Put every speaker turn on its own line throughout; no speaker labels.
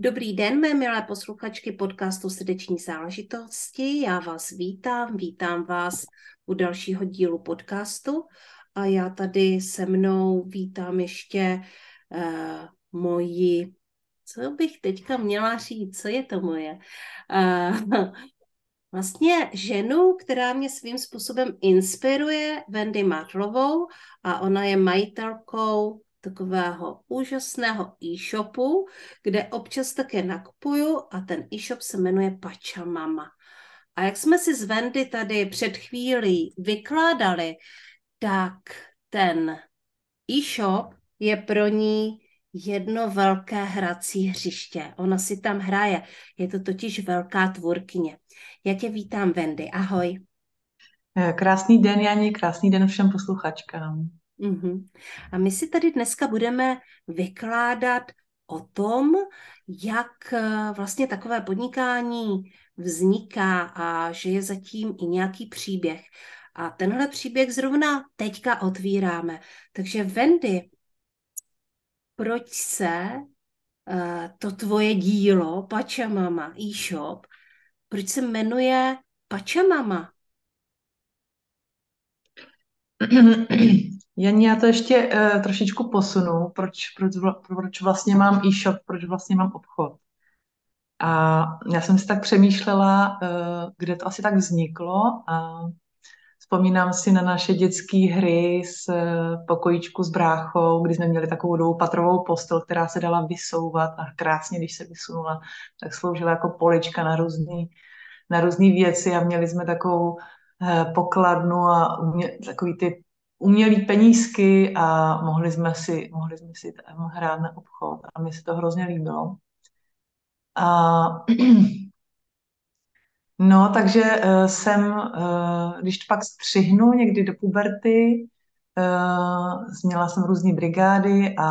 Dobrý den, mé milé posluchačky podcastu Srdeční záležitosti. Já vás vítám, vítám vás u dalšího dílu podcastu a já tady se mnou vítám ještě uh, moji, co bych teďka měla říct, co je to moje? Uh, vlastně ženu, která mě svým způsobem inspiruje, Wendy Marlovou a ona je majitelkou takového úžasného e-shopu, kde občas také nakupuju a ten e-shop se jmenuje Pachamama. A jak jsme si z Vendy tady před chvílí vykládali, tak ten e-shop je pro ní jedno velké hrací hřiště. Ona si tam hraje. Je to totiž velká tvůrkyně. Já tě vítám, Vendy. Ahoj.
Krásný den, Jani, krásný den všem posluchačkám.
Mm-hmm. A my si tady dneska budeme vykládat o tom, jak eh, vlastně takové podnikání vzniká a že je zatím i nějaký příběh. A tenhle příběh zrovna teďka otvíráme. Takže Wendy, proč se uh, to tvoje dílo Pachamama e-shop, proč se jmenuje Pachamama?
Jen já to ještě uh, trošičku posunu, proč, proč, proč vlastně mám e-shop, proč vlastně mám obchod. A já jsem si tak přemýšlela, uh, kde to asi tak vzniklo a vzpomínám si na naše dětské hry z uh, pokojíčku s bráchou, kdy jsme měli takovou dvoupatrovou postel, která se dala vysouvat a krásně, když se vysunula, tak sloužila jako polička na různé na různé věci a měli jsme takovou pokladnu a takový ty umělý penízky a mohli jsme si, mohli jsme si hrát na obchod a mi se to hrozně líbilo. A, no, takže uh, jsem, uh, když to pak střihnu někdy do puberty, měla jsem různé brigády a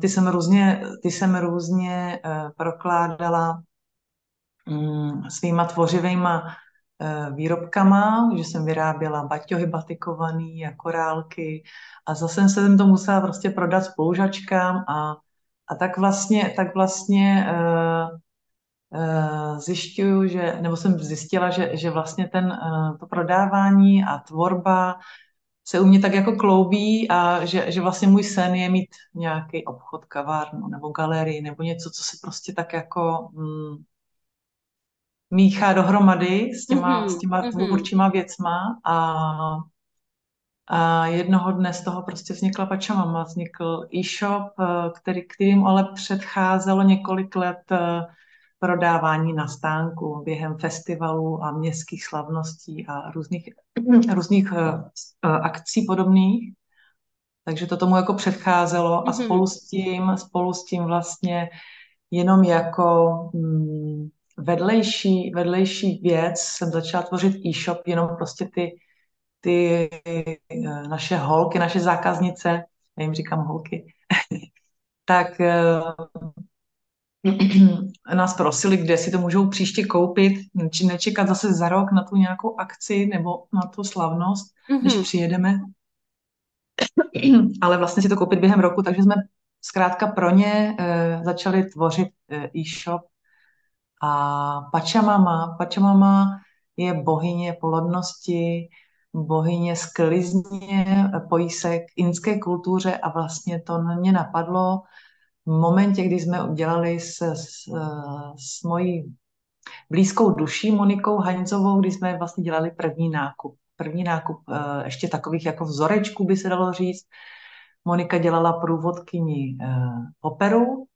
ty jsem různě, ty jsem různě prokládala um, svýma tvořivýma Eh, výrobkama, že jsem vyráběla baťohy batikovaný a korálky a zase jsem to musela prostě prodat spolužačkám a, a tak vlastně, tak vlastně uh, uh, zjišťuju, že, nebo jsem zjistila, že, že vlastně ten, uh, to prodávání a tvorba se u mě tak jako kloubí a že, že vlastně můj sen je mít nějaký obchod, kavárnu nebo galerii nebo něco, co se prostě tak jako mm, míchá dohromady s těma, mm-hmm. s těma tvůrčíma věcma a, a jednoho dne z toho prostě vznikla Pačamama, vznikl e-shop, eh, který, kterým ale předcházelo několik let eh, prodávání na stánku během festivalů a městských slavností a různých, různých uh, akcí podobných. Takže to tomu jako předcházelo a mm-hmm. spolu s tím, spolu s tím vlastně jenom jako mm, vedlejší, vedlejší věc jsem začala tvořit e-shop, jenom prostě ty, ty eh, naše holky, naše zákaznice, já jim říkám holky, tak eh, nás prosili, kde si to můžou příště koupit, či nečekat zase za rok na tu nějakou akci nebo na tu slavnost, mm-hmm. když přijedeme. Ale vlastně si to koupit během roku, takže jsme zkrátka pro ně e, začali tvořit e-shop a Pachamama, Pachamama je bohyně plodnosti, bohyně sklizně, pojí se k inské kultuře a vlastně to mě napadlo v momentě, kdy jsme udělali s, s, s mojí blízkou duší Monikou Haňzovou, kdy jsme vlastně dělali první nákup. První nákup eh, ještě takových jako vzorečků by se dalo říct. Monika dělala průvodkyni eh, operu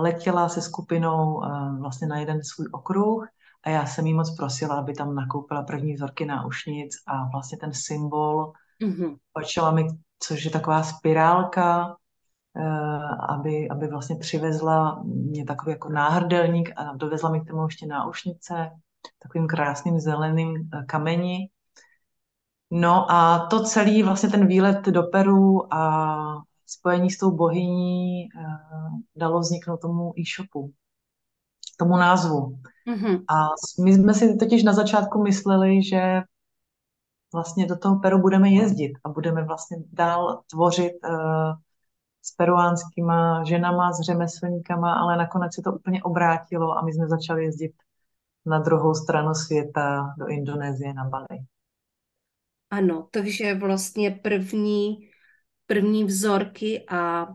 letěla se skupinou eh, vlastně na jeden svůj okruh a já jsem jí moc prosila, aby tam nakoupila první vzorky náušnic a vlastně ten symbol mm-hmm. mi, což je taková spirálka, aby, aby vlastně přivezla mě takový jako náhrdelník a dovezla mi k tomu ještě náušnice, takovým krásným zeleným kameni. No a to celý, vlastně ten výlet do Peru a spojení s tou bohyní dalo vzniknout tomu e-shopu, tomu názvu. Mm-hmm. A my jsme si totiž na začátku mysleli, že vlastně do toho Peru budeme jezdit a budeme vlastně dál tvořit uh, s peruánskýma ženama, s řemeslníkama, ale nakonec se to úplně obrátilo a my jsme začali jezdit na druhou stranu světa do Indonésie na Bali.
Ano, takže vlastně první, první vzorky a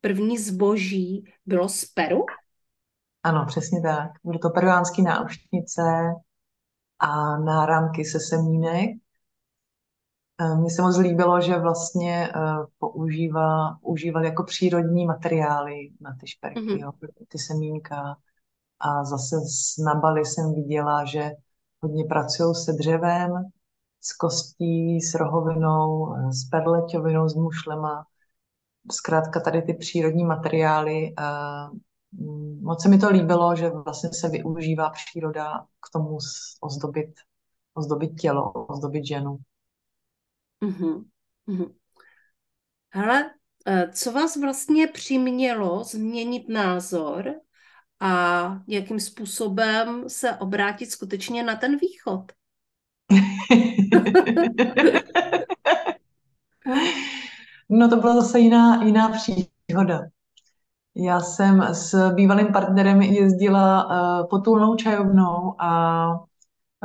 první zboží bylo z Peru?
Ano, přesně tak. Byly to peruánské náušnice a náramky se semínek. Eh, mně se moc líbilo, že vlastně eh, používá, používal jako přírodní materiály na ty šperky, mm-hmm. jo, ty semínka. A zase na Bali jsem viděla, že hodně pracují se dřevem, s kostí, s rohovinou, s perleťovinou, s mušlema. Zkrátka tady ty přírodní materiály Mm, moc se mi to líbilo, že vlastně se využívá příroda k tomu ozdobit, ozdobit tělo, ozdobit ženu.
Mm-hmm. mm-hmm. Hele, eh, co vás vlastně přimělo změnit názor a jakým způsobem se obrátit skutečně na ten východ?
no to byla zase jiná, jiná příhoda. Já jsem s bývalým partnerem jezdila uh, potulnou čajovnou a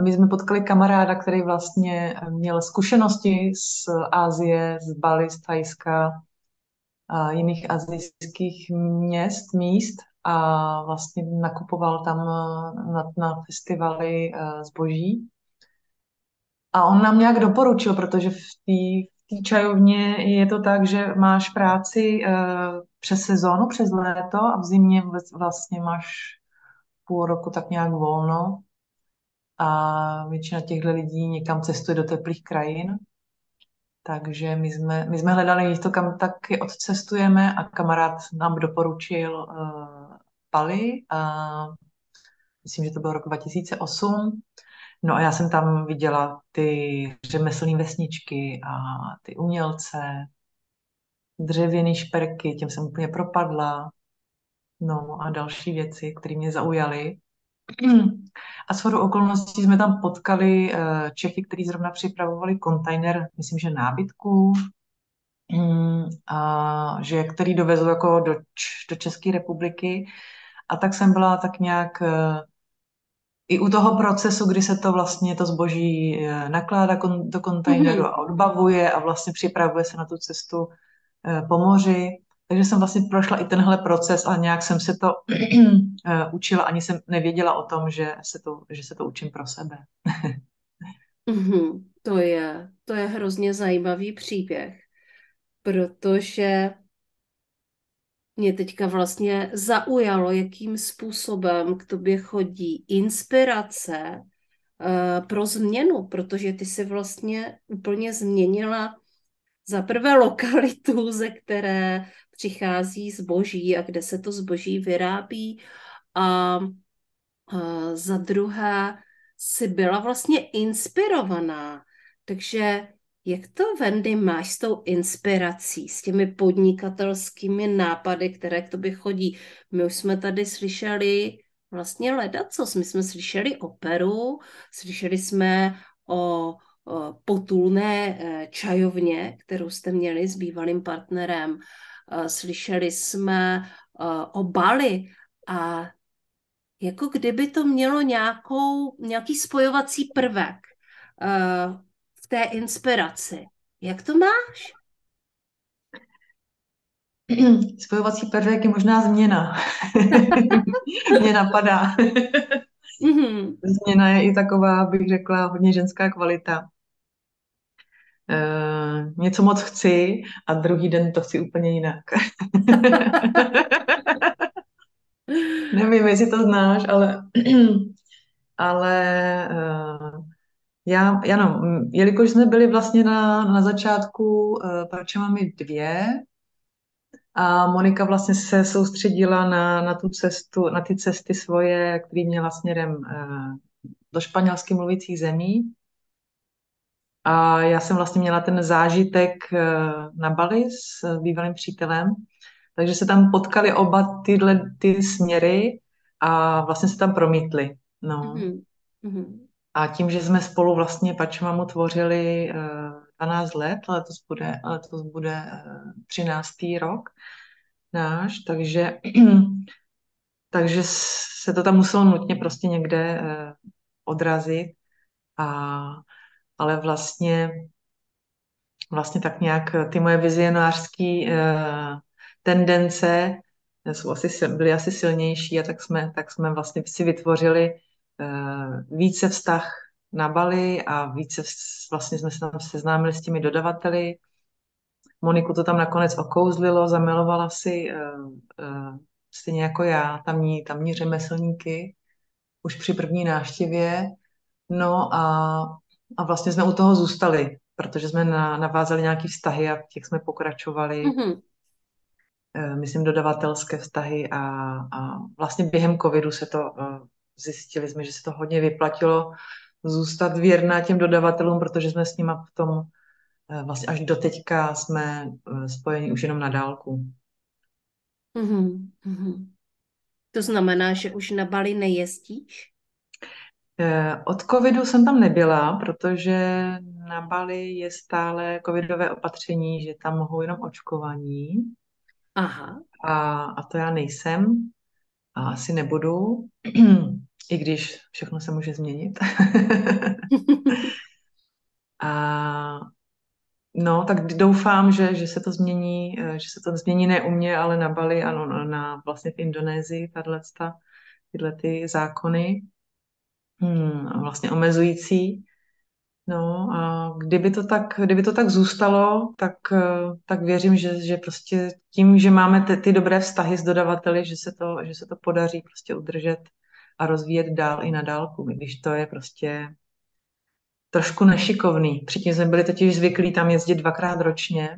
my jsme potkali kamaráda, který vlastně měl zkušenosti z Asie, z Bali, z Thajska a jiných azijských měst, míst a vlastně nakupoval tam eh, na, na festivaly uh, zboží. A on nám nějak doporučil, protože v té čajovně je to tak, že máš práci uh, přes sezónu, přes léto a v zimě vlastně máš půl roku tak nějak volno a většina těchto lidí někam cestuje do teplých krajin. Takže my jsme, my jsme hledali místo, kam taky odcestujeme a kamarád nám doporučil uh, Pali a myslím, že to bylo rok 2008 No a já jsem tam viděla ty řemeslné vesničky a ty umělce, dřevěné šperky, těm jsem úplně propadla. No a další věci, které mě zaujaly. A shodou okolností jsme tam potkali eh, Čechy, kteří zrovna připravovali kontajner, myslím, že nábytku, mm, a že, který dovezl jako do, do České republiky. A tak jsem byla tak nějak eh, i u toho procesu, kdy se to vlastně to zboží eh, nakládá do kontejneru mm-hmm. a odbavuje a vlastně připravuje se na tu cestu eh, po moři. Takže jsem vlastně prošla i tenhle proces a nějak jsem se to eh, učila, ani jsem nevěděla o tom, že se to, že se to učím pro sebe.
mm-hmm. To je, to je hrozně zajímavý příběh, protože mě teďka vlastně zaujalo, jakým způsobem k tobě chodí inspirace uh, pro změnu, protože ty si vlastně úplně změnila za prvé lokalitu, ze které přichází zboží a kde se to zboží vyrábí a uh, za druhé si byla vlastně inspirovaná. Takže jak to, Wendy, máš s tou inspirací, s těmi podnikatelskými nápady, které k tobě chodí? My už jsme tady slyšeli vlastně ledacos. My jsme slyšeli o Peru, slyšeli jsme o, o potulné e, čajovně, kterou jste měli s bývalým partnerem. E, slyšeli jsme e, o Bali a jako kdyby to mělo nějakou, nějaký spojovací prvek v té inspiraci. Jak to máš?
Spojovací prvek je možná změna. Mě napadá. Mm-hmm. Změna je i taková, bych řekla, hodně ženská kvalita. E, něco moc chci a druhý den to chci úplně jinak. Nevím, jestli to znáš, ale, ale e, já, ano, jelikož jsme byli vlastně na, na začátku, uh, proč máme dvě, A Monika vlastně se soustředila na, na tu cestu, na ty cesty svoje, které měla směrem do španělsky mluvících zemí. A já jsem vlastně měla ten zážitek na Bali s bývalým přítelem, takže se tam potkali oba tyhle ty směry a vlastně se tam promítli. No. Mm-hmm. A tím, že jsme spolu vlastně Pačmamu tvořili uh, 12 let, letos bude, letos bude uh, 13. rok náš, takže, takže se to tam muselo nutně prostě někde uh, odrazit. A, ale vlastně vlastně tak nějak ty moje vizionářské tendence jsou asi, byly asi silnější a tak jsme, tak jsme vlastně si vytvořili více vztah na Bali a více vlastně jsme se tam seznámili s těmi dodavateli. Moniku to tam nakonec okouzlilo, zamilovala si uh, uh, stejně jako já tamní, tamní řemeslníky už při první návštěvě. No a, a vlastně jsme u toho zůstali, protože jsme na, navázali nějaký vztahy a v těch jsme pokračovali. Mm-hmm. Eh, myslím, dodavatelské vztahy a, a vlastně během covidu se to, eh, zjistili jsme, že se to hodně vyplatilo zůstat věrná těm dodavatelům, protože jsme s nimi v tom eh, vlastně až do teďka jsme spojeni už jenom na dálku.
Mm-hmm. To znamená, že už na Bali nejezdíš?
Od covidu jsem tam nebyla, protože na Bali je stále covidové opatření, že tam mohou jenom očkovaní. Aha. A, a to já nejsem asi nebudu, i když všechno se může změnit. a no, tak doufám, že, že se to změní, eh, že se to změní ne u mě, ale na Bali, ano, na, na vlastně v Indonésii, tato, tyhle ty zákony hmm, vlastně omezující. No a kdyby to tak, kdyby to tak zůstalo, tak, eh, tak věřím, že, že prostě tím, že máme ty, ty dobré vztahy s dodavateli, že se, to, že se to podaří prostě udržet a rozvíjet dál i na dálku, když to je prostě trošku nešikovný. Předtím jsme byli totiž zvyklí tam jezdit dvakrát ročně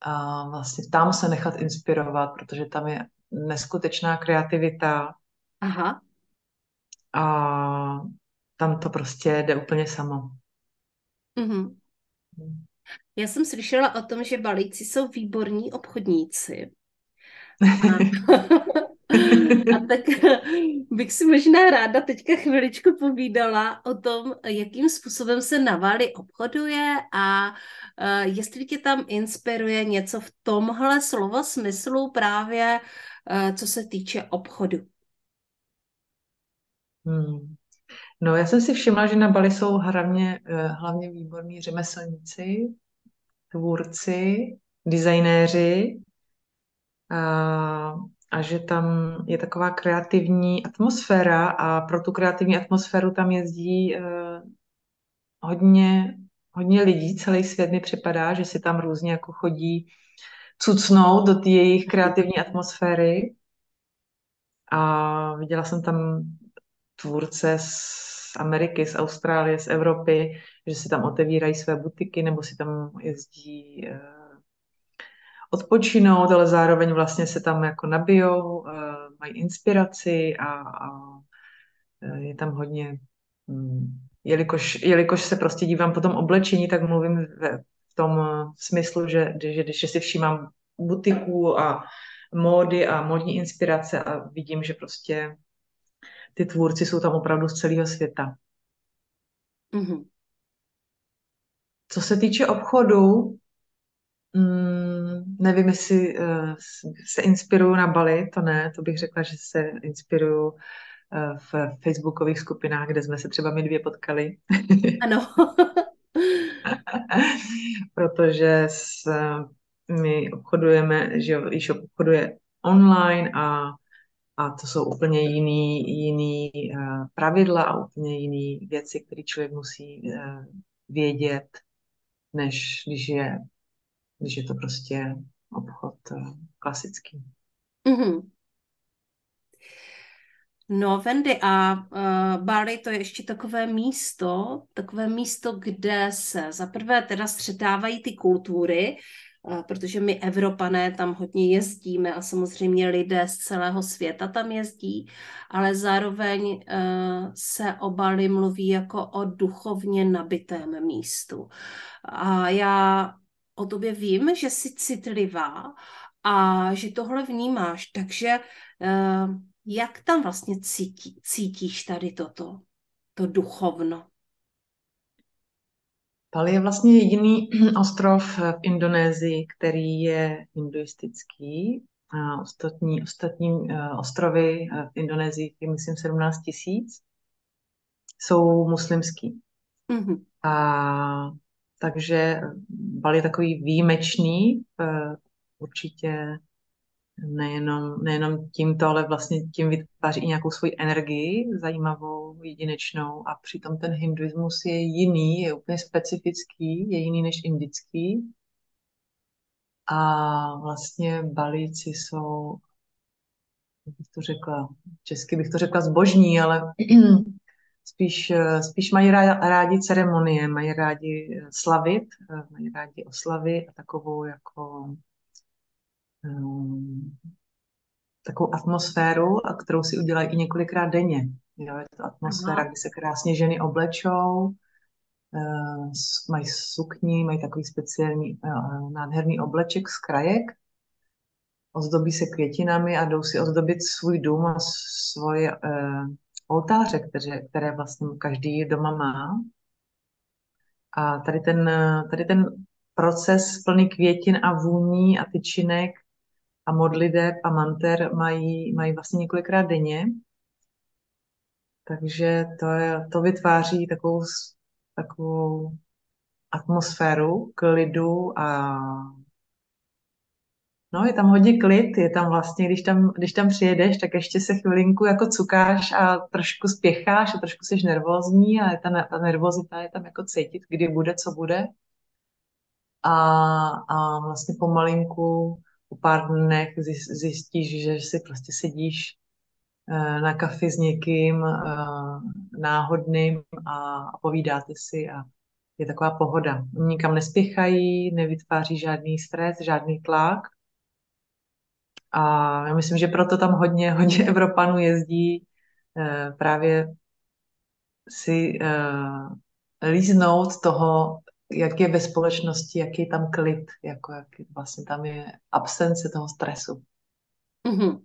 a vlastně tam se nechat inspirovat, protože tam je neskutečná kreativita. Aha. A tam to prostě jde úplně samo. Mm-hmm.
Já jsem slyšela o tom, že balíci jsou výborní obchodníci. A, tak bych si možná ráda teďka chviličku povídala o tom, jakým způsobem se na Bali obchoduje a uh, jestli tě tam inspiruje něco v tomhle slova smyslu právě, uh, co se týče obchodu.
Hmm. No, já jsem si všimla, že na Bali jsou hlavně, eh, hlavně výborní řemeslníci, tvůrci, designéři a, a že tam je taková kreativní atmosféra a pro tu kreativní atmosféru tam jezdí uh, hodně, hodně lidí, celý svět mi připadá, že si tam různě jako chodí cucnout do té jejich kreativní atmosféry. A viděla jsem tam tvůrce z Ameriky, z Austrálie, z Evropy, že si tam otevírají své butiky nebo si tam jezdí eh, odpočinout, ale zároveň vlastně se tam jako nabijou, eh, mají inspiraci a, a eh, je tam hodně, hm, jelikož, jelikož se prostě dívám po tom oblečení, tak mluvím v tom smyslu, že, že, že si všímám butiků a módy a módní inspirace a vidím, že prostě ty tvůrci jsou tam opravdu z celého světa. Mm-hmm. Co se týče obchodu, mm, nevím, jestli uh, se inspiruju na Bali, to ne, to bych řekla, že se inspiruju uh, v facebookových skupinách, kde jsme se třeba my dvě potkali. Ano. Protože s, my obchodujeme, že již obchoduje online a a to jsou úplně jiný, jiný uh, pravidla a úplně jiný věci, které člověk musí uh, vědět, než když je, když je to prostě obchod uh, klasický. Mm-hmm.
No, Wendy, a uh, Bali to je ještě takové místo, takové místo, kde se za prvé teda střetávají ty kultury, protože my Evropané tam hodně jezdíme a samozřejmě lidé z celého světa tam jezdí, ale zároveň se o Bali mluví jako o duchovně nabitém místu. A já o tobě vím, že jsi citlivá a že tohle vnímáš, takže jak tam vlastně cítí, cítíš tady toto, to duchovno?
Bali je vlastně jediný ostrov v Indonésii, který je hinduistický. A ostatní, ostatní uh, ostrovy v Indonésii, je myslím 17 tisíc, jsou muslimský. Mm-hmm. A takže Bali je takový výjimečný, uh, určitě nejenom, nejenom tímto, ale vlastně tím vytváří i nějakou svoji energii, zajímavou, jedinečnou a přitom ten hinduismus je jiný, je úplně specifický, je jiný než indický. A vlastně Balíci jsou, bych to řekla, česky bych to řekla zbožní, ale spíš, spíš mají rádi ceremonie, mají rádi slavit, mají rádi oslavy a takovou jako um, takovou atmosféru, a kterou si udělají i několikrát denně. Jo, je to atmosféra, Aha. kdy se krásně ženy oblečou, uh, mají sukni, mají takový speciální uh, nádherný obleček z krajek, ozdobí se květinami a jdou si ozdobit svůj dům a svoje uh, oltáře, které, které vlastně každý doma má. A tady ten, tady ten proces plný květin a vůní a tyčinek a modliteb a manter mají, mají vlastně několikrát denně. Takže to, je, to vytváří takovou, takovou atmosféru klidu a no, je tam hodně klid, je tam vlastně, když tam, když tam přijedeš, tak ještě se chvilinku jako cukáš a trošku spěcháš a trošku jsi nervózní a ta, ta nervozita je tam jako cítit, kdy bude, co bude. A, a vlastně pomalinku po pár dnech zjistíš, že si prostě sedíš eh, na kafi s někým eh, náhodným a, povídáte si a je taková pohoda. Nikam nespěchají, nevytváří žádný stres, žádný tlak. A já myslím, že proto tam hodně, hodně Evropanů jezdí eh, právě si líznout toho jak je ve společnosti, jaký je tam klid, jako jak vlastně tam je absence toho stresu. Mm-hmm.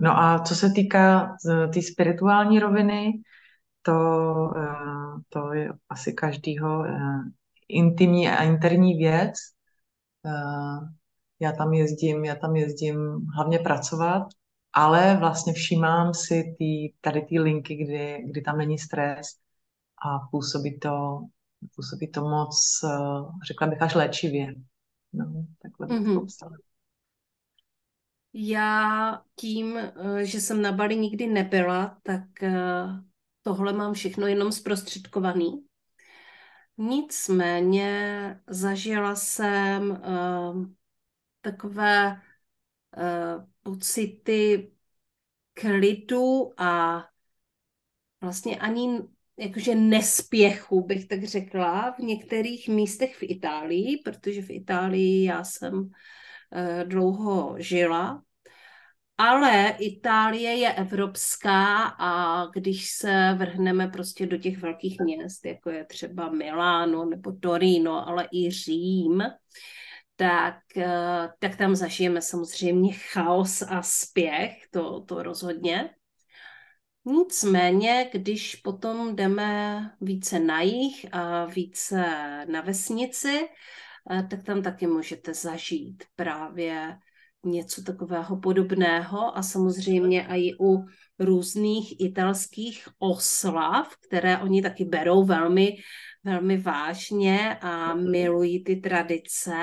No a co se týká té tý spirituální roviny, to, eh, to je asi každýho eh, intimní a interní věc. Eh, já tam jezdím, já tam jezdím hlavně pracovat, ale vlastně všímám si tý, tady ty linky, kdy, kdy tam není stres, a působí to, působí to moc, eh, řekla bych, až léčivě. No, takhle bych mm-hmm. to
Já tím, eh, že jsem na Bali nikdy nebyla, tak eh, tohle mám všechno jenom zprostředkovaný. Nicméně zažila jsem uh, takové uh, pocity klidu a vlastně ani jakože nespěchu, bych tak řekla, v některých místech v Itálii, protože v Itálii já jsem uh, dlouho žila, ale Itálie je evropská a když se vrhneme prostě do těch velkých měst, jako je třeba Miláno nebo Torino, ale i Řím, tak, eh, tak tam zažijeme samozřejmě chaos a spěch, to, to rozhodně. Nicméně, když potom jdeme více na jich a více na vesnici, eh, tak tam taky můžete zažít právě něco takového podobného a samozřejmě i u různých italských oslav, které oni taky berou velmi, velmi vážně a milují ty tradice,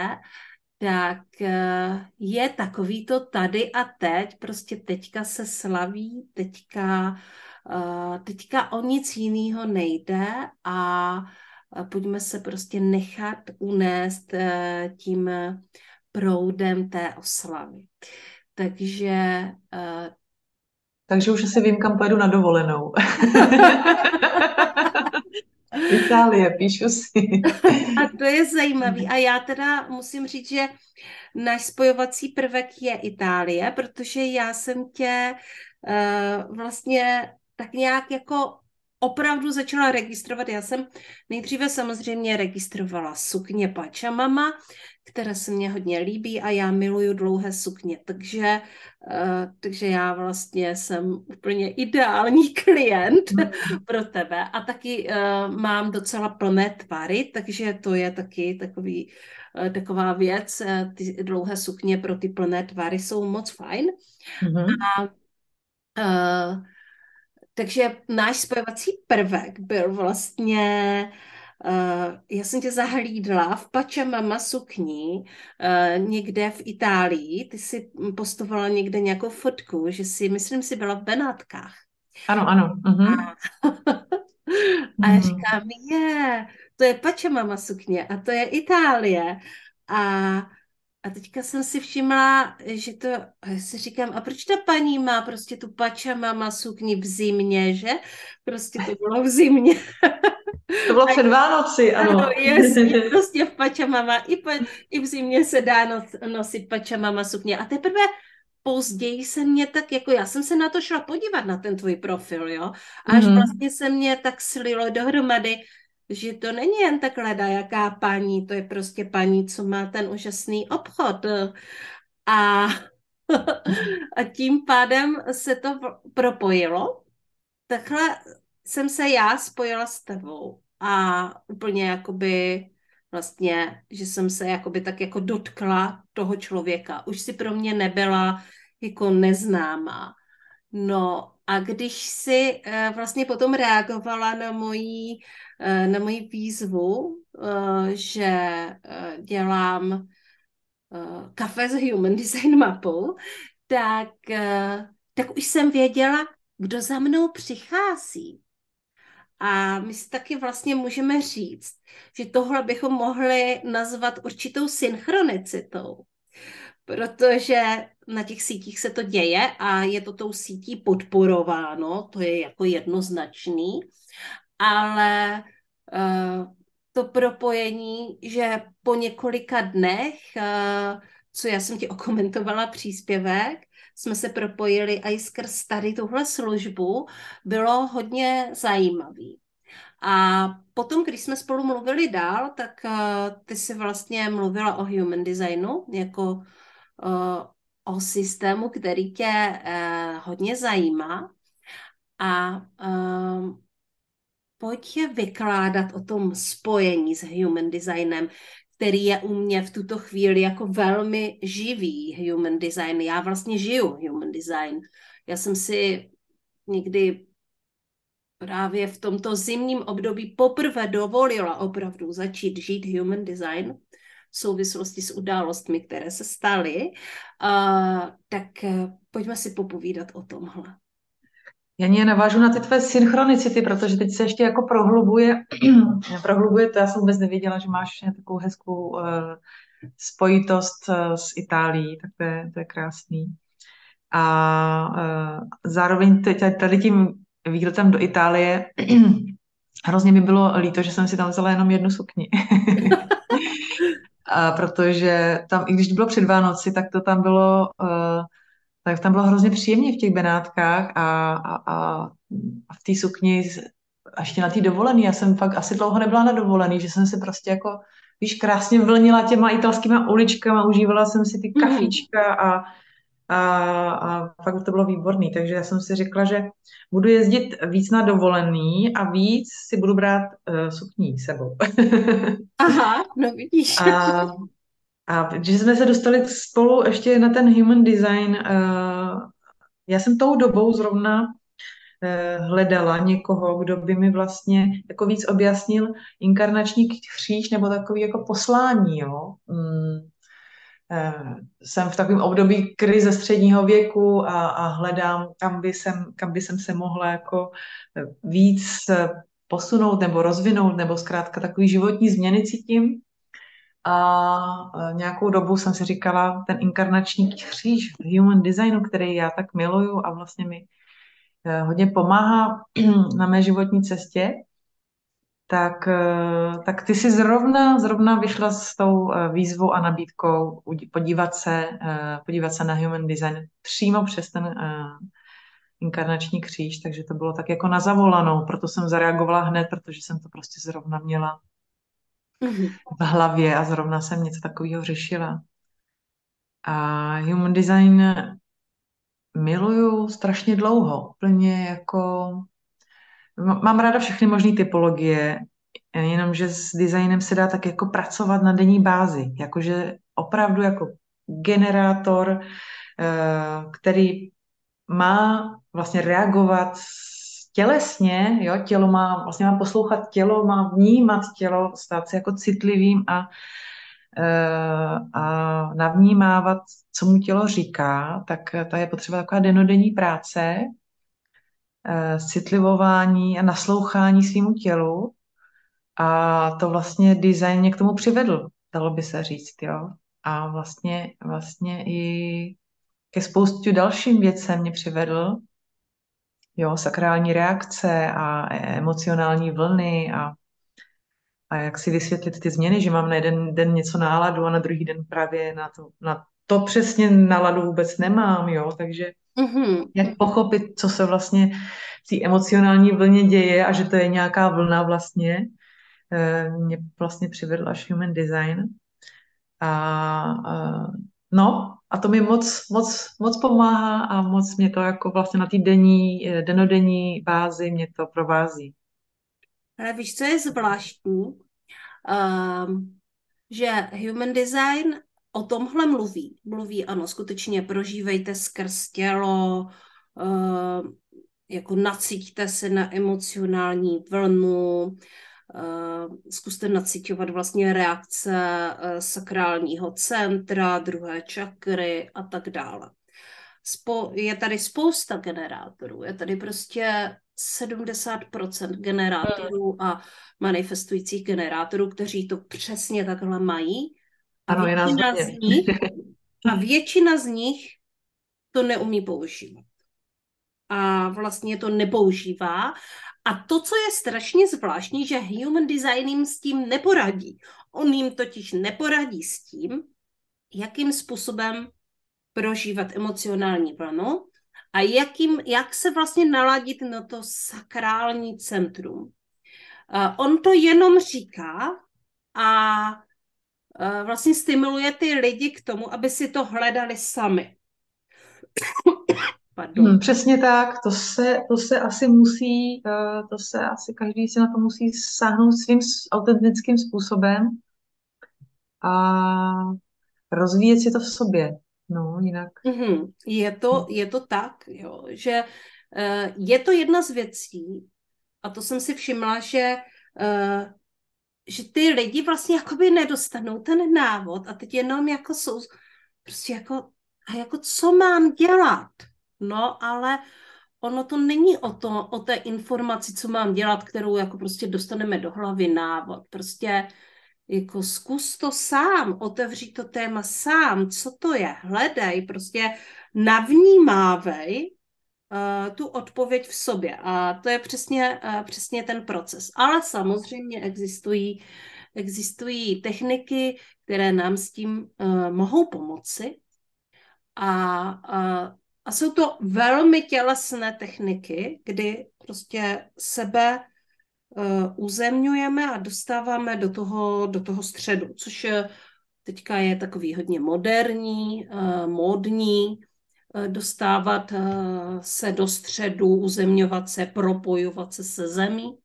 tak eh, je takový to tady a teď, prostě teďka se slaví, teďka, eh, teďka o nic jiného nejde a pojďme se prostě nechat unést eh, tím proudem té oslavy. Takže
takže už asi vím, kam pojedu na dovolenou. Itálie, píšu si.
A to je zajímavý. A já teda musím říct, že náš spojovací prvek je Itálie, protože já jsem tě uh, vlastně tak nějak jako opravdu začala registrovat. Já jsem nejdříve samozřejmě registrovala sukně Pachamama, které se mně hodně líbí a já miluju dlouhé sukně, takže, uh, takže já vlastně jsem úplně ideální klient mm. pro tebe a taky uh, mám docela plné tvary, takže to je taky takový, uh, taková věc, uh, ty dlouhé sukně pro ty plné tvary jsou moc fajn. Mm-hmm. A uh, takže náš spojovací prvek byl vlastně, uh, já jsem tě zahlídla v Pachamama sukni uh, někde v Itálii. Ty si postovala někde nějakou fotku, že si, myslím si, byla v Benátkách.
Ano, ano. Uh-huh. A,
a já mhm. říkám, je, to je Pachamama sukně a to je Itálie. A a teďka jsem si všimla, že to, já si říkám, a proč ta paní má prostě tu pačamama sukni v zimě, že? Prostě to bylo v zimě.
To bylo před Vánoci, ano. ano
jasně, prostě v pačamama, i, pa, i v zimě se dá nos, nosit pačamama sukně. A teprve později se mě tak, jako já jsem se na to šla podívat, na ten tvůj profil, jo. Až mm-hmm. vlastně se mě tak slilo dohromady, že to není jen tak jaká paní, to je prostě paní, co má ten úžasný obchod. A, a tím pádem se to propojilo. Takhle jsem se já spojila s tebou a úplně jakoby vlastně, že jsem se jakoby tak jako dotkla toho člověka. Už si pro mě nebyla jako neznámá. No a když si uh, vlastně potom reagovala na moji, uh, na moji výzvu, uh, že dělám kafe s Human Design mapou, tak, tak už jsem věděla, kdo za mnou přichází. A my si taky vlastně můžeme říct, že tohle bychom mohli nazvat určitou synchronicitou protože na těch sítích se to děje a je to tou sítí podporováno, to je jako jednoznačný, ale uh, to propojení, že po několika dnech, uh, co já jsem ti okomentovala příspěvek, jsme se propojili i skrz tady tuhle službu, bylo hodně zajímavý. A potom, když jsme spolu mluvili dál, tak uh, ty si vlastně mluvila o human designu jako o systému, který tě eh, hodně zajímá a ehm, pojď vykládat o tom spojení s human designem, který je u mě v tuto chvíli jako velmi živý human design. Já vlastně žiju human design. Já jsem si někdy právě v tomto zimním období poprvé dovolila opravdu začít žít human design v souvislosti s událostmi, které se staly. Uh, tak uh, pojďme si popovídat o tomhle.
Já mě navážu na ty tvé synchronicity, protože teď se ještě jako prohlubuje, prohlubuje to, já jsem vůbec nevěděla, že máš takovou hezkou uh, spojitost uh, s Itálií, tak to je, to je krásný. A uh, zároveň teď, tady tím výletem do Itálie hrozně mi bylo líto, že jsem si tam vzala jenom jednu sukni. a protože tam, i když bylo před Vánoci, tak to tam bylo, uh, tak tam bylo hrozně příjemně v těch Benátkách a, a, a, a v té sukni a ještě na té dovolený, já jsem fakt asi dlouho nebyla na dovolený, že jsem se prostě jako, víš, krásně vlnila těma italskýma uličkama, užívala jsem si ty mhm. kafíčka a, a, a fakt to bylo výborný, takže já jsem si řekla, že budu jezdit víc na dovolený a víc si budu brát uh, sukní sebou.
Aha, no vidíš.
A, a když jsme se dostali spolu ještě na ten human design, uh, já jsem tou dobou zrovna uh, hledala někoho, kdo by mi vlastně jako víc objasnil inkarnační kříž nebo takový jako poslání, jo. Um, jsem v takovém období krize středního věku a, a hledám, kam by, jsem, kam by jsem se mohla jako víc posunout nebo rozvinout, nebo zkrátka takový životní změny cítím. A nějakou dobu jsem si říkala, ten inkarnační kříž v human designu, který já tak miluju a vlastně mi eh, hodně pomáhá na mé životní cestě, tak, eh, tak ty si zrovna, zrovna vyšla s tou eh, výzvou a nabídkou podívat se, eh, podívat se na human design přímo přes ten inkarnační kříž, takže to bylo tak jako na zavolanou, proto jsem zareagovala hned, protože jsem to prostě zrovna měla mm-hmm. v hlavě a zrovna jsem něco takového řešila. A human design miluju strašně dlouho, úplně jako mám ráda všechny možné typologie, jenomže s designem se dá tak jako pracovat na denní bázi, jakože opravdu jako generátor, eh, který má vlastně reagovat tělesně, jo, tělo má, vlastně má poslouchat tělo, má vnímat tělo, stát se jako citlivým a, eh, a navnímávat, co mu tělo říká, tak ta je potřeba taková denodenní práce, citlivování a naslouchání svýmu tělu. A to vlastně design mě k tomu přivedl, dalo by se říct, jo. A vlastně, vlastně i ke spoustu dalším věcem mě přivedl, jo, sakrální reakce a emocionální vlny a, a jak si vysvětlit ty změny, že mám na jeden den něco náladu a na druhý den právě na to, na to přesně náladu vůbec nemám, jo, takže Mm-hmm. Jak pochopit, co se vlastně v té emocionální vlně děje a že to je nějaká vlna vlastně. Eh, mě vlastně přivedl až human design. A, a no, a to mi moc, moc, moc pomáhá a moc mě to jako vlastně na té denní, eh, denodenní bázi mě to provází.
Ale víš, co je zvláštní? Um, že human design o tomhle mluví. Mluví, ano, skutečně prožívejte skrz tělo, uh, jako nacíťte se na emocionální vlnu, uh, zkuste nacíťovat vlastně reakce uh, sakrálního centra, druhé čakry a tak dále. Spo, je tady spousta generátorů, je tady prostě 70% generátorů a manifestujících generátorů, kteří to přesně takhle mají
ano, je nás
z nich, A většina z nich to neumí používat. A vlastně to nepoužívá. A to, co je strašně zvláštní, že human design jim s tím neporadí. On jim totiž neporadí s tím, jakým způsobem prožívat emocionální vlnu a jakým, jak se vlastně naladit na to sakrální centrum. Uh, on to jenom říká a vlastně stimuluje ty lidi k tomu, aby si to hledali sami.
Pardon. Hmm, přesně tak, to se, to se asi musí, eh, to se asi každý si na to musí sáhnout svým autentickým způsobem a rozvíjet si to v sobě. No, jinak.
Mm-hmm. Je, to, je to tak, jo, že uh, je to jedna z věcí, a to jsem si všimla, že že ty lidi vlastně jakoby nedostanou ten návod a teď jenom jako jsou prostě jako, a jako co mám dělat? No, ale ono to není o, to, o té informaci, co mám dělat, kterou jako prostě dostaneme do hlavy návod. Prostě jako zkus to sám, otevři to téma sám, co to je, hledej, prostě navnímávej tu odpověď v sobě. A to je přesně, uh, přesně ten proces. Ale samozřejmě existují, existují techniky, které nám s tím uh, mohou pomoci. A, uh, a jsou to velmi tělesné techniky, kdy prostě sebe uzemňujeme a dostáváme do toho, do toho středu, což teďka je takový hodně moderní, módní, Eh, dostávat eh, se do středu, uzemňovat se, propojovat se se zemí.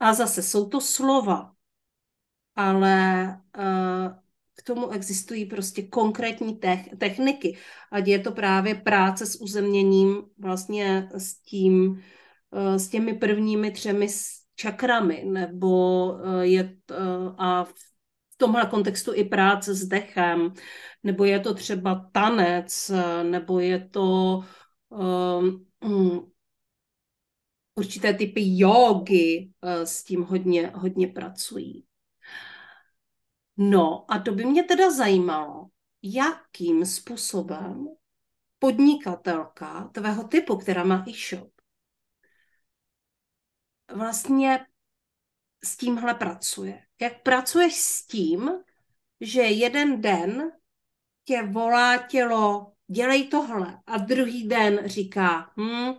A zase jsou to slova, ale eh, k tomu existují prostě konkrétní techniky. Ať je to právě práce s uzemněním vlastně s tím, s těmi prvními třemi čakrami, nebo je a v tomhle kontextu i práce s dechem, nebo je to třeba tanec, nebo je to um, určité typy jogy uh, s tím hodně, hodně pracují. No a to by mě teda zajímalo, jakým způsobem podnikatelka tvého typu, která má e-shop, vlastně s tímhle pracuje? Jak pracuješ s tím, že jeden den tě volá tělo, dělej tohle a druhý den říká, hm,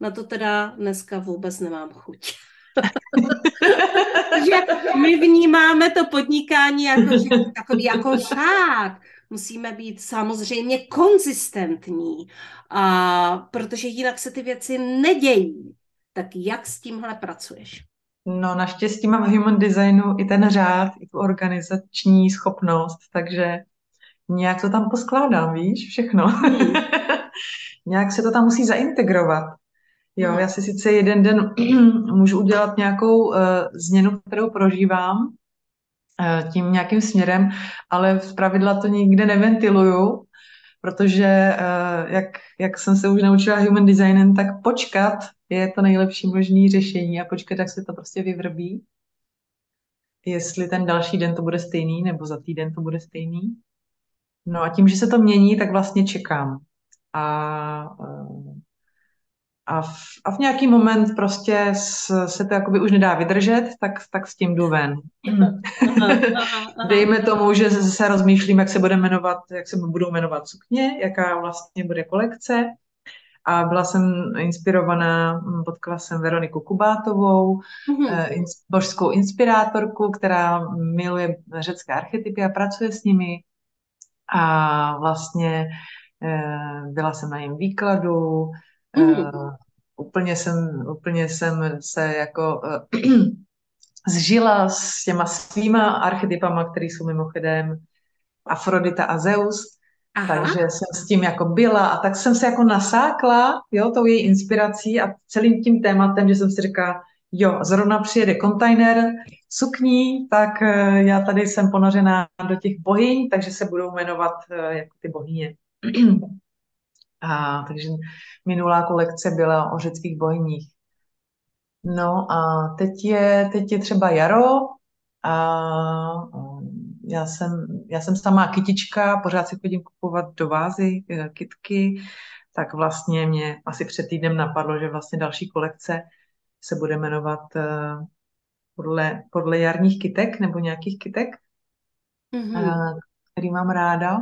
na to teda dneska vůbec nemám chuť. že my vnímáme to podnikání jako, že, takový jako řád. Musíme být samozřejmě konzistentní, a, protože jinak se ty věci nedějí. Tak jak s tímhle pracuješ?
No naštěstí mám v human designu i ten řád, i tu organizační schopnost, takže nějak to tam poskládám, víš, všechno. Hmm. nějak se to tam musí zaintegrovat. Jo, já si sice jeden den můžu udělat nějakou uh, změnu, kterou prožívám uh, tím nějakým směrem, ale v pravidla to nikde neventiluju, protože uh, jak, jak jsem se už naučila human designem, tak počkat je to nejlepší možné řešení a počkat, jak se to prostě vyvrbí. Jestli ten další den to bude stejný, nebo za týden to bude stejný. No a tím, že se to mění, tak vlastně čekám. A uh, a v, a v nějaký moment prostě s, se to jakoby už nedá vydržet, tak, tak s tím jdu ven. Dejme tomu, že se rozmýšlím, jak se bude jmenovat, jak se budou jmenovat sukně, jaká vlastně bude kolekce. A byla jsem inspirovaná, potkala jsem Veroniku Kubátovou, mm-hmm. božskou inspirátorku, která miluje řecké archetypy a pracuje s nimi. A vlastně eh, byla jsem na jejím výkladu, Mm. Uh, úplně, jsem, úplně jsem se jako zžila s těma svýma archetypama, které jsou mimochodem Afrodita a Zeus, Aha. takže jsem s tím jako byla a tak jsem se jako nasákla, jo, tou její inspirací a celým tím tématem, že jsem si říkala, jo, zrovna přijede kontajner sukní, tak uh, já tady jsem ponořená do těch bohyň, takže se budou jmenovat uh, jako ty bohyně. A, takže minulá kolekce byla o řeckých bojních. No a teď je, teď je třeba jaro a já jsem, já jsem sama kytička, pořád si chodím kupovat do vázy e, kytky, tak vlastně mě asi před týdnem napadlo, že vlastně další kolekce se bude jmenovat e, podle, podle jarních kytek nebo nějakých kytek, mm-hmm. který mám ráda.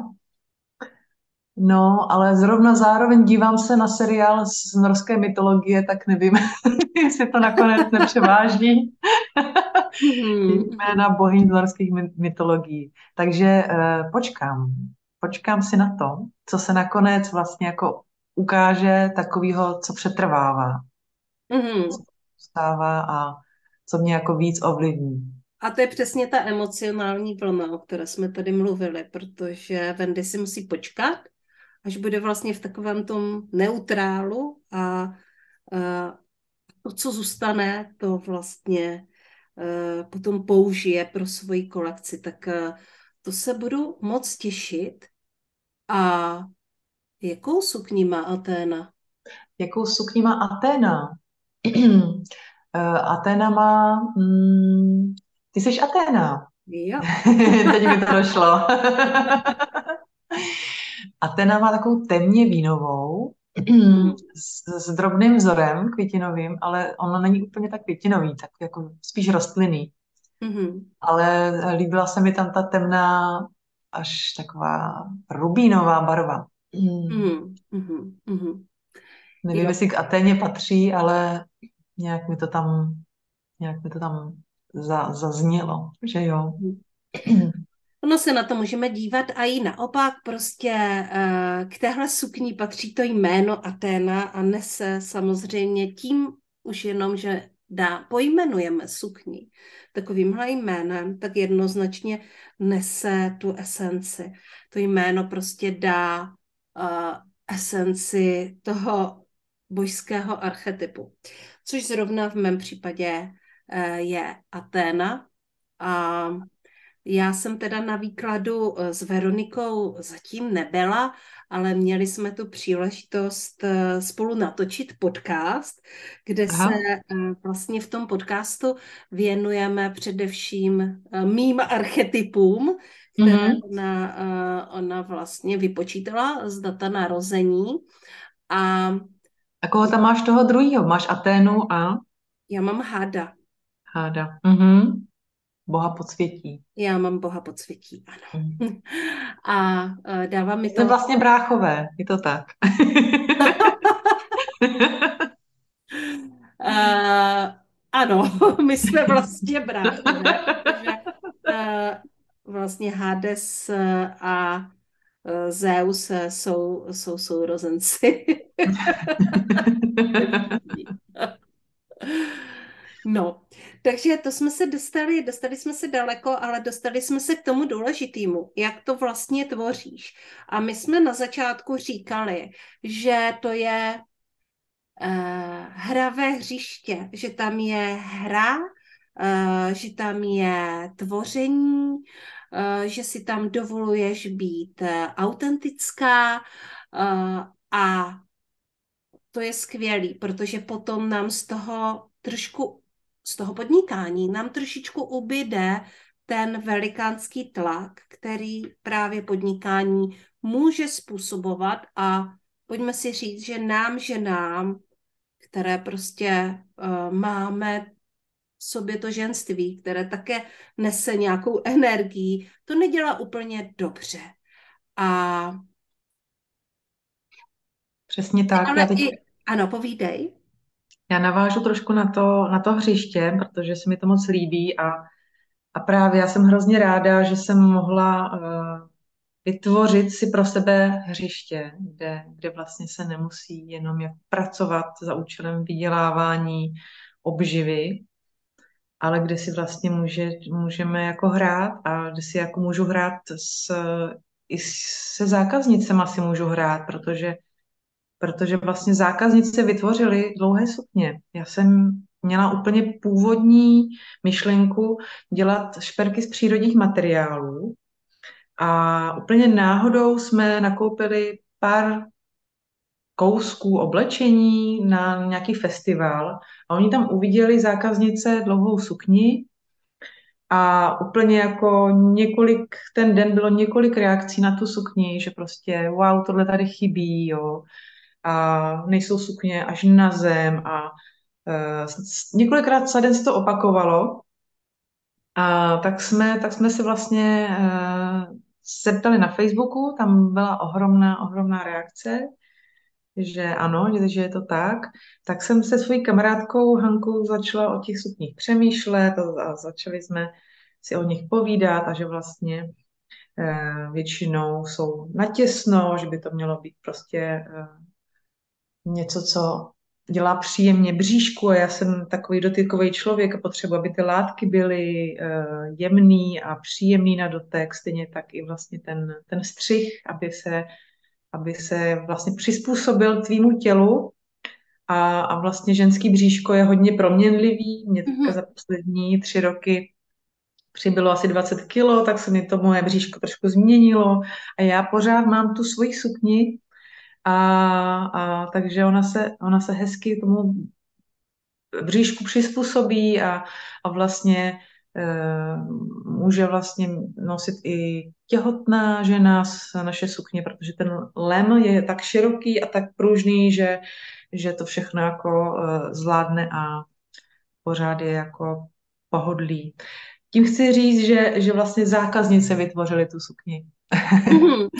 No, ale zrovna zároveň dívám se na seriál z norské mytologie, tak nevím, jestli to nakonec nepřeváží mm-hmm. jména bohyň z norských mytologií. Takže uh, počkám. Počkám si na to, co se nakonec vlastně jako ukáže takového, co přetrvává. Mm-hmm. Co stává a co mě jako víc ovlivní.
A to je přesně ta emocionální vlna, o které jsme tady mluvili, protože Wendy si musí počkat, až bude vlastně v takovém tom neutrálu a, a to, co zůstane, to vlastně potom použije pro svoji kolekci. Tak a, to se budu moc těšit. A jakou sukní má Aténa?
Jakou sukní má Aténa? Aténa má... Mm, ty jsi Aténa.
Jo.
Teď mi to došlo. A ten má takovou temně vínovou. s, s drobným vzorem květinovým, ale ono není úplně tak květinový, tak jako spíš rostlinný. Mm-hmm. Ale líbila se mi tam ta temná, až taková rubínová barva. Mm. Mm-hmm. Mm-hmm. Nevím, jo. jestli k Aténě patří, ale nějak mi to tam, nějak mi to tam za, zaznělo, že jo. Mm.
Ono se na to můžeme dívat a i naopak, prostě eh, k téhle sukni patří to jméno Aténa a nese samozřejmě tím už jenom, že dá, pojmenujeme sukni takovýmhle jménem, tak jednoznačně nese tu esenci. To jméno prostě dá uh, esenci toho božského archetypu. Což zrovna v mém případě uh, je Aténa. A já jsem teda na výkladu eh, s Veronikou zatím nebyla, ale měli jsme tu příležitost eh, spolu natočit podcast, kde Aha. se eh, vlastně v tom podcastu věnujeme především mým archetypům, které mm-hmm. ona, ona vlastně vypočítala z data narození. A,
a koho tam máš toho druhého? Máš Aténu a?
Já mám Hada.
Háda. Mhm. Boha podsvětí.
Já mám Boha podsvětí, ano. Mm. A uh, dává mi to...
Jsme vlastně bráchové, je to tak.
uh, ano, my jsme vlastně bráchové, uh, vlastně Hades a Zeus jsou, jsou sourozenci. No, takže to jsme se dostali, dostali jsme se daleko, ale dostali jsme se k tomu důležitému, jak to vlastně tvoříš. A my jsme na začátku říkali, že to je uh, hravé hřiště, že tam je hra, uh, že tam je tvoření, uh, že si tam dovoluješ být uh, autentická uh, a to je skvělý, protože potom nám z toho trošku, z toho podnikání nám trošičku ubyde ten velikánský tlak, který právě podnikání může způsobovat a pojďme si říct, že nám, ženám, které prostě uh, máme v sobě to ženství, které také nese nějakou energii, to nedělá úplně dobře. A
Přesně tak.
Ale já teď... i, ano, povídej.
Já navážu trošku na to, na to hřiště, protože se mi to moc líbí a, a právě já jsem hrozně ráda, že jsem mohla uh, vytvořit si pro sebe hřiště, kde, kde vlastně se nemusí jenom jak pracovat za účelem vydělávání obživy, ale kde si vlastně může, můžeme jako hrát a kde si jako můžu hrát s, i se zákaznicema si můžu hrát, protože protože vlastně zákaznice vytvořily dlouhé sukně. Já jsem měla úplně původní myšlenku dělat šperky z přírodních materiálů a úplně náhodou jsme nakoupili pár kousků oblečení na nějaký festival a oni tam uviděli zákaznice dlouhou sukni a úplně jako několik, ten den bylo několik reakcí na tu sukni, že prostě wow, tohle tady chybí, jo a nejsou sukně až na zem a uh, několikrát za den se to opakovalo. A tak jsme, tak jsme si vlastně uh, zeptali na Facebooku, tam byla ohromná, ohromná reakce, že ano, že, že je to tak, tak jsem se svojí kamarádkou Hankou začala o těch sukních přemýšlet a, a začali jsme si o nich povídat a že vlastně uh, většinou jsou natěsno, že by to mělo být prostě něco, co dělá příjemně bříšku a já jsem takový dotykový člověk a potřebuji, aby ty látky byly uh, jemný a příjemný na dotek, stejně tak i vlastně ten, ten střih, aby se, aby se vlastně přizpůsobil tvýmu tělu a, a vlastně ženský bříško je hodně proměnlivý. Mě teďka mm-hmm. za poslední tři roky přibylo asi 20 kilo, tak se mi to moje bříško trošku změnilo a já pořád mám tu svoji sukni, a, a takže ona se, ona se hezky tomu bříšku přizpůsobí a, a vlastně e, může vlastně nosit i těhotná žena s naše sukně, protože ten lem je tak široký a tak pružný, že, že to všechno jako e, zvládne a pořád je jako pohodlí. Tím chci říct, že, že vlastně zákaznice vytvořili tu sukni. Mm-hmm.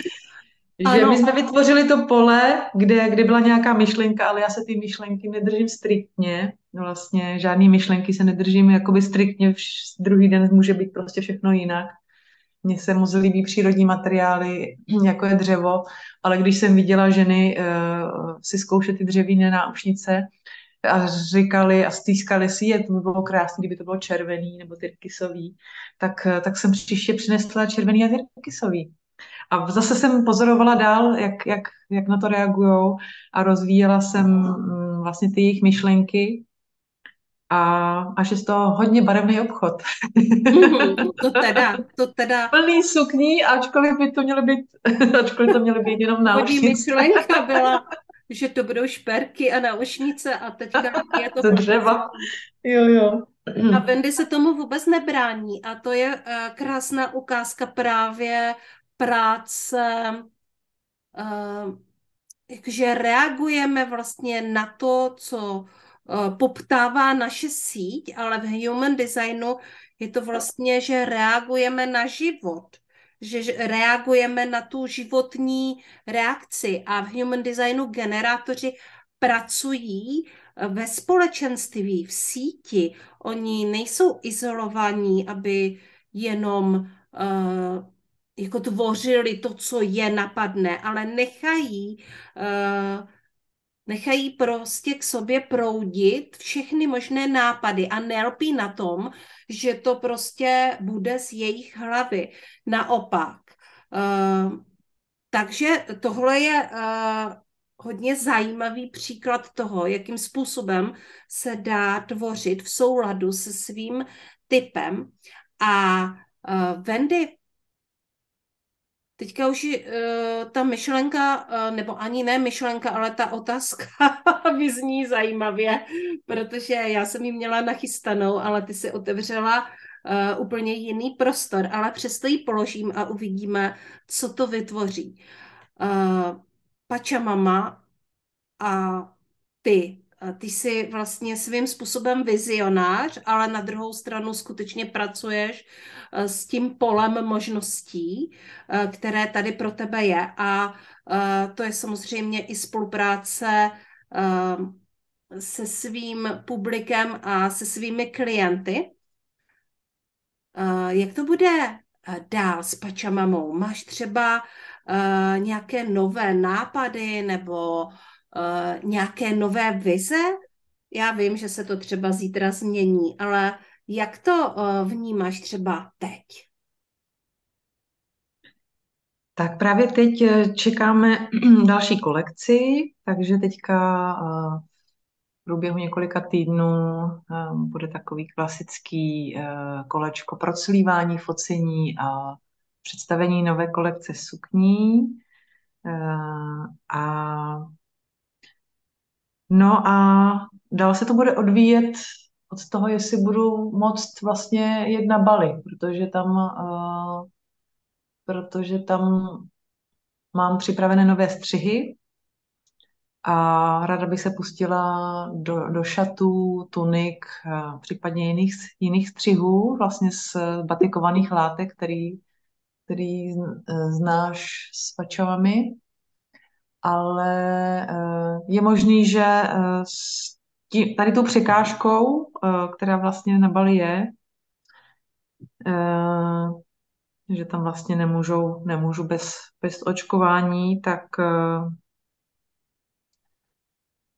Že ano. my jsme vytvořili to pole, kde, kde byla nějaká myšlenka, ale já se ty myšlenky nedržím striktně. Vlastně žádný myšlenky se nedržím jakoby striktně, druhý den může být prostě všechno jinak. Mně se moc líbí přírodní materiály, jako je dřevo, ale když jsem viděla ženy uh, si zkoušet ty dřevěné náušnice a říkali a stýskali si je, to by bylo krásné, kdyby to bylo červený nebo tyrkysový, tak, tak jsem příště přinesla červený a tyrkysový. A zase jsem pozorovala dál, jak, jak, jak na to reagují a rozvíjela jsem mm, vlastně ty jejich myšlenky a až je z toho hodně barevný obchod.
Mm, to teda, to teda.
Plný sukní, ačkoliv by to měly být, ačkoliv to měly být jenom náušnice.
myšlenka byla, že to budou šperky a náušnice a teďka je to...
to dřeva. Jo, jo.
A Wendy se tomu vůbec nebrání a to je uh, krásná ukázka právě práce, uh, že reagujeme vlastně na to, co poptává naše síť, ale v human designu je to vlastně, že reagujeme na život, že reagujeme na tu životní reakci a v human designu generátoři pracují eh, ve společenství, v síti. Oni nejsou izolovaní, aby jenom uh, jako tvořili to, co je napadne, ale nechají uh, nechají prostě k sobě proudit všechny možné nápady a nelpí na tom, že to prostě bude z jejich hlavy. Naopak. Uh, takže tohle je uh, hodně zajímavý příklad toho, jakým způsobem se dá tvořit v souladu se svým typem. A uh, Wendy, teďka už uh, ta myšlenka, uh, nebo ani ne myšlenka, ale ta otázka vyzní zajímavě, protože já jsem ji měla nachystanou, ale ty si otevřela uh, úplně jiný prostor, ale přesto ji položím a uvidíme, co to vytvoří. Uh, Pačamama a ty. Ty jsi vlastně svým způsobem vizionář, ale na druhou stranu skutečně pracuješ eh, s tím polem možností, eh, které tady pro tebe je. A eh, to je samozřejmě i spolupráce se svým publikem a se svými klienty. Jak to bude dál s Pačamamou? Máš třeba nějaké nové nápady nebo uh, nějaké nové vize? Já vím, že se to třeba zítra změní, ale jak to uh, vnímáš třeba teď?
Tak právě teď čekáme další kolekci, takže teďka v průběhu několika týdnů bude takový klasický kolečko proclívání, focení a představení nové kolekce sukní. Eh, a no a dál se to bude odvíjet od toho, jestli budu moct vlastně jet na Bali, protože tam, uh, protože tam mám připravené nové střihy a ráda bych se pustila do, do šatů, tunik, uh, případně jiných, jiných střihů, vlastně z batikovaných látek, který který eh, znáš s pačovami, ale eh, je možný, že eh, tady tou překážkou, která vlastně na Bali je, že tam vlastně nemůžou, nemůžu bez, bez očkování, tak,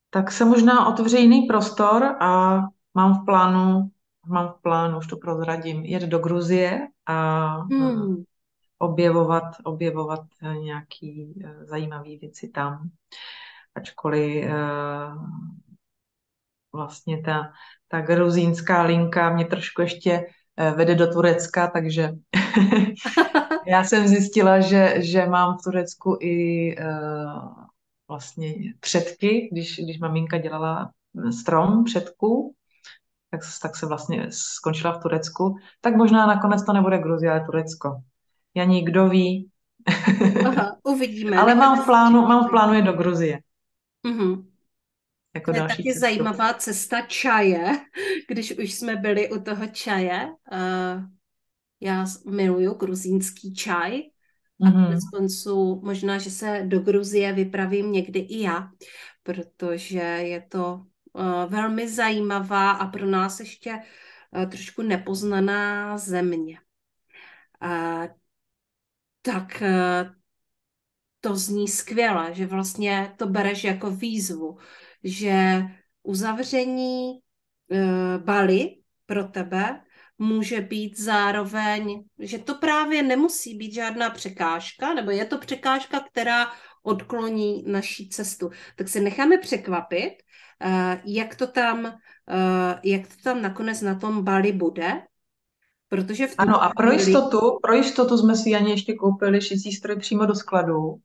tak se možná otevře jiný prostor a mám v plánu, mám v plánu, už to prozradím, jet do Gruzie a hmm objevovat, objevovat eh, nějaký eh, zajímavé věci tam. Ačkoliv eh, vlastně ta, ta gruzínská linka mě trošku ještě vede do Turecka, takže já jsem zjistila, že, že mám v Turecku i vlastně předky, když, když maminka dělala strom předku, tak, tak se vlastně skončila v Turecku, tak možná nakonec to nebude Gruzie, ale Turecko. Janí, kdo ví.
Aha, uvidíme.
Ale mám v plánu, mám v plánu je do Gruzie.
Uh-huh. Jako to je taky cestu. zajímavá cesta čaje, když už jsme byli u toho čaje. Uh, já miluju gruzínský čaj a mm-hmm. konců možná, že se do Gruzie vypravím někdy i já, protože je to uh, velmi zajímavá a pro nás ještě uh, trošku nepoznaná země. Uh, tak eh, to zní skvěle, že vlastně to bereš jako výzvu, že uzavření uh, Bali pro tebe může být zároveň, že to právě nemusí být žádná překážka, nebo je to překážka, která odkloní naší cestu. Tak se necháme překvapit, uh, jak to tam, jak to tam nakonec na tom Bali bude Protože v
ano, a pro jistotu, pro jistotu jsme si ani ještě koupili šicí stroj přímo do skladu.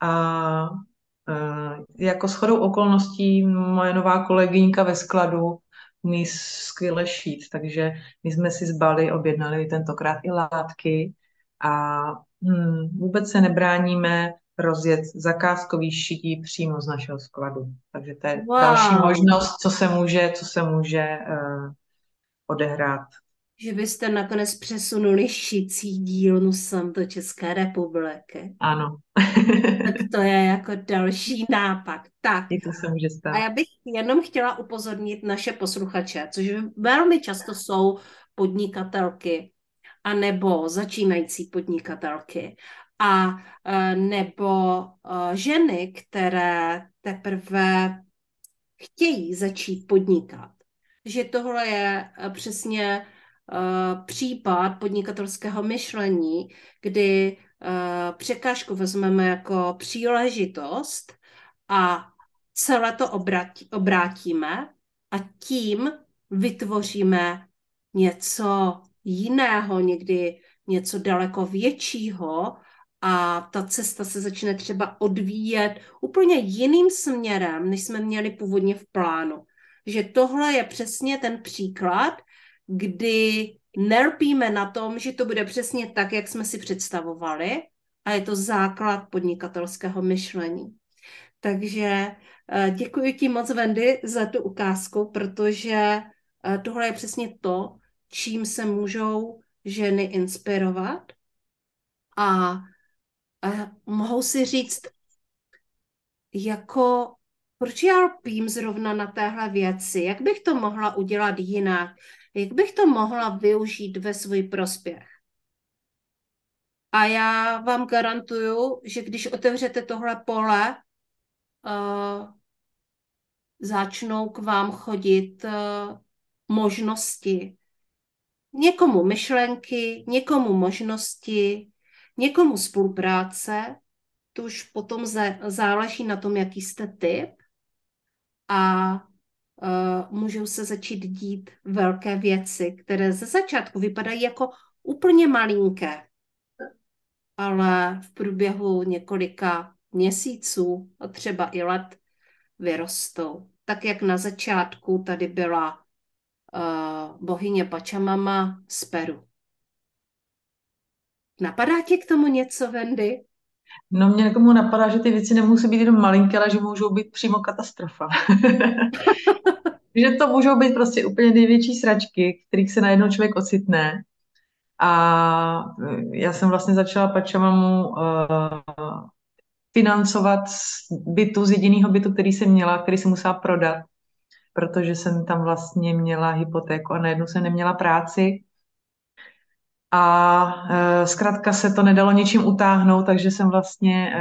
A e, jako shodou okolností moje nová kolegyňka ve skladu umí skvěle šít, takže my jsme si z Bali objednali tentokrát i látky a hm, vůbec se nebráníme rozjet zakázkový šití přímo z našeho skladu. Takže to je wow. další možnost, co se může, co se může uh, odehrát.
Že byste nakonec přesunuli šicí dílnu sem do České republiky.
Ano.
tak to je jako další nápad. Tak.
I to se může stát.
A já bych jenom chtěla upozornit naše posluchače, což velmi často jsou podnikatelky a nebo začínající podnikatelky a e, nebo e, ženy, které teprve chtějí začít podnikat. Že tohle je e, přesně případ podnikatelského myšlení, kdy překážku vezmeme jako příležitost a celé to obrátíme a tím vytvoříme něco jiného, někdy něco daleko většího a ta cesta se začne třeba odvíjet úplně jiným směrem, než jsme měli původně v plánu. Že tohle je přesně ten příklad, kdy nerpíme na tom, že to bude přesně tak, jak jsme si představovali a je to základ podnikatelského myšlení. Takže eh, děkuji ti moc, Wendy, za tu ukázku, protože eh, tohle je přesně to, čím se můžou ženy inspirovat. A, a mohou si říct, jako proč já lpím zrovna na téhle věci, jak bych to mohla udělat jinak, jak bych to mohla využít ve svůj prospěch. A já vám garantuju, že když otevřete tohle pole, uh, začnou k vám chodit uh, možnosti, Někomu myšlenky, někomu možnosti, někomu spolupráce, to už potom záleží na tom, jaký jste typ. A uh, můžou se začít dít velké věci, které ze začátku vypadají jako úplně malinké, ale v průběhu několika měsíců a třeba i let vyrostou. Tak jak na začátku tady byla uh, bohyně Pačamama z Peru. Napadá tě k tomu něco, Wendy?
No mě někomu napadá, že ty věci nemusí být jenom malinké, ale že můžou být přímo katastrofa. že to můžou být prostě úplně největší sračky, kterých se najednou člověk ocitne. A já jsem vlastně začala Pačamamu uh, financovat z bytu, z jediného bytu, který jsem měla, který jsem musela prodat protože jsem tam vlastně měla hypotéku a najednou jsem neměla práci. A e, zkrátka se to nedalo ničím utáhnout, takže jsem vlastně e,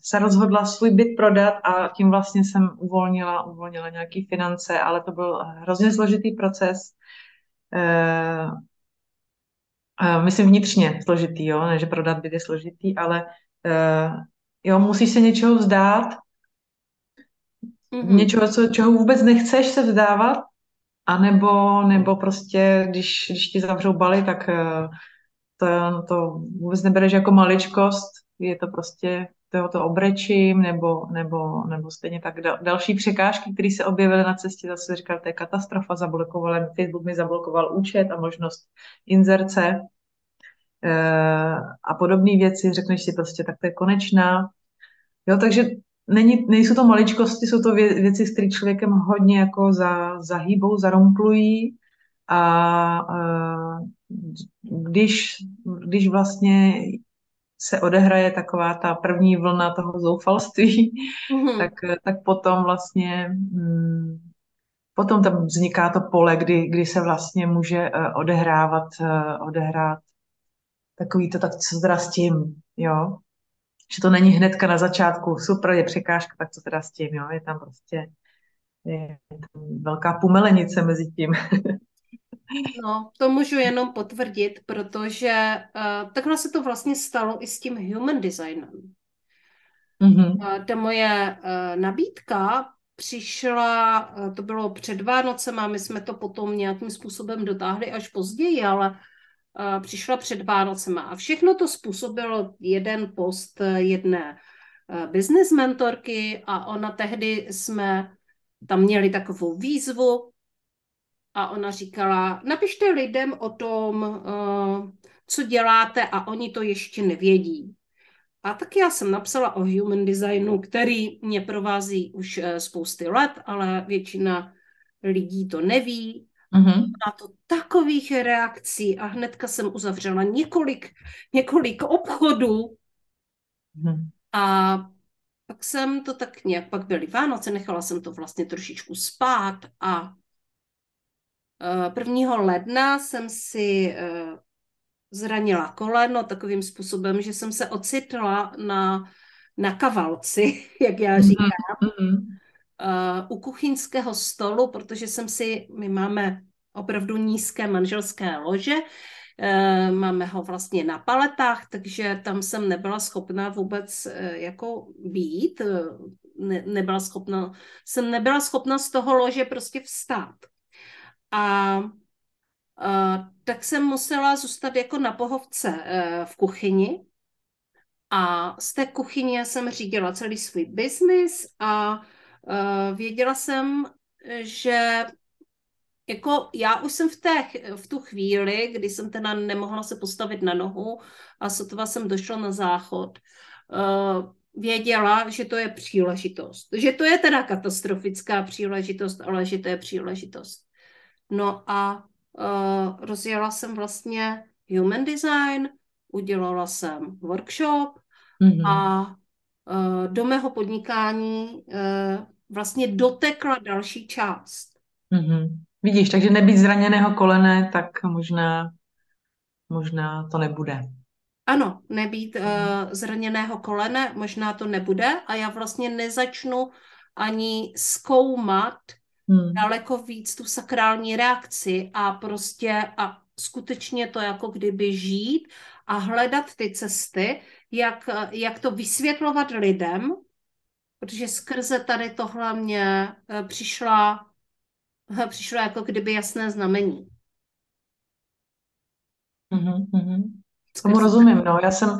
se rozhodla svůj byt prodat a tím vlastně jsem uvolnila, uvolnila nějaké finance, ale to byl hrozně složitý proces. E, myslím vnitřně složitý, jo, ne, že prodat byt je složitý, ale jo, musíš se něčeho vzdát, mm-hmm. něčeho, co, čeho vůbec nechceš se vzdávat, anebo nebo prostě, když, když ti zavřou baly, tak eh, to, to vůbec nebereš jako maličkost, je to prostě to, to obrečím, nebo, nebo, nebo stejně tak dal, další překážky, které se objevily na cestě, zase říkal, to je katastrofa, zablokoval, Facebook mi zablokoval účet a možnost inzerce e, a podobné věci, řekneš si prostě, tak to je konečná. Jo, takže není, nejsou to maličkosti, jsou to vě, věci, s kterými člověkem hodně jako za, zahýbou, zaromplují a, a když, když vlastně se odehraje taková ta první vlna toho zoufalství, mm-hmm. tak, tak potom vlastně hm, potom tam vzniká to pole, kdy, kdy se vlastně může uh, odehrávat, uh, odehrát takový to, tak co teda s tím, jo že to není hnedka na začátku, super, je překážka, tak co teda s tím, jo? je tam prostě je tam velká pumelenice mezi tím.
No, to můžu jenom potvrdit, protože uh, takhle se to vlastně stalo i s tím human designem. Mm-hmm. Uh, ta moje uh, nabídka přišla, uh, to bylo před Vánocem a my jsme to potom nějakým způsobem dotáhli až později, ale přišla před Vánocema a všechno to způsobilo jeden post jedné business mentorky a ona tehdy jsme tam měli takovou výzvu a ona říkala, napište lidem o tom, co děláte a oni to ještě nevědí. a tak já jsem napsala o human designu, který mě provází už eh, spousty let, ale většina lidí to neví. Mm-hmm. Má to takových reakcí a hnedka jsem uzavřela několik, několik obchodů. Mm-hmm. A pak jsem to tak nějak, pak byly Vánoce, nechala jsem to vlastně trošičku spát a 1. Eh, ledna jsem si eh, zranila koleno takovým způsobem, že jsem se ocitla na, na kavalci, jak já mhm, říkám, mm-hmm. U kuchyňského stolu, protože jsem si, my máme opravdu nízké manželské lože, uh, máme ho vlastně na paletách, takže tam jsem nebyla schopná vůbec uh, jako být, ne, nebyla schopna, jsem nebyla schopna z toho lože prostě vstát. A Uh, tak jsem musela zůstat jako na pohovce v kuchyni a z té kuchyně jsem řídila celý svůj biznis a věděla jsem, že jako já už jsem v, té, v tu chvíli, kdy jsem teda nemohla se postavit na nohu a sotva jsem došla na záchod, uh, věděla, že to je příležitost. Že to je teda katastrofická příležitost, ale že to je příležitost. No a uh, rozjela jsem vlastně human design, udělala jsem workshop mm-hmm. a do mého podnikání uh, vlastně dotekla další část.
Mm-hmm. Vidíš, takže nebýt zraněného kolene, tak možná, možná to nebude.
Ano, nebýt uh, zraněného kolene, možná to nebude a já vlastně nezačnu ani zkoumat hmm. daleko víc tu sakrální reakci a prostě a skutečně to jako kdyby žít a hledat ty cesty, jak, jak to vysvětlovat lidem, protože skrze tady tohle mě eh, přišla, eh, přišlo jako kdyby jasné znamení.
Mm-hmm. Tomu rozumím, no. Já jsem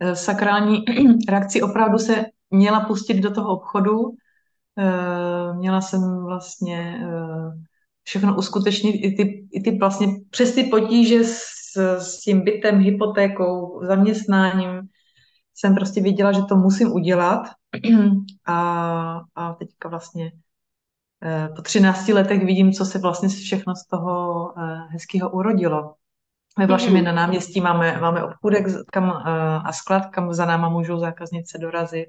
eh, sakrální reakci opravdu se měla pustit do toho obchodu, měla jsem vlastně všechno uskutečnit, i ty, i ty vlastně přes ty potíže s, s tím bytem, hypotékou, zaměstnáním, jsem prostě viděla, že to musím udělat a, a teďka vlastně eh, po 13 letech vidím, co se vlastně všechno z toho hezkého urodilo. Ve Vlašimi mm. na náměstí máme, máme obchůdek kam, a sklad, kam za náma můžou zákaznice dorazit.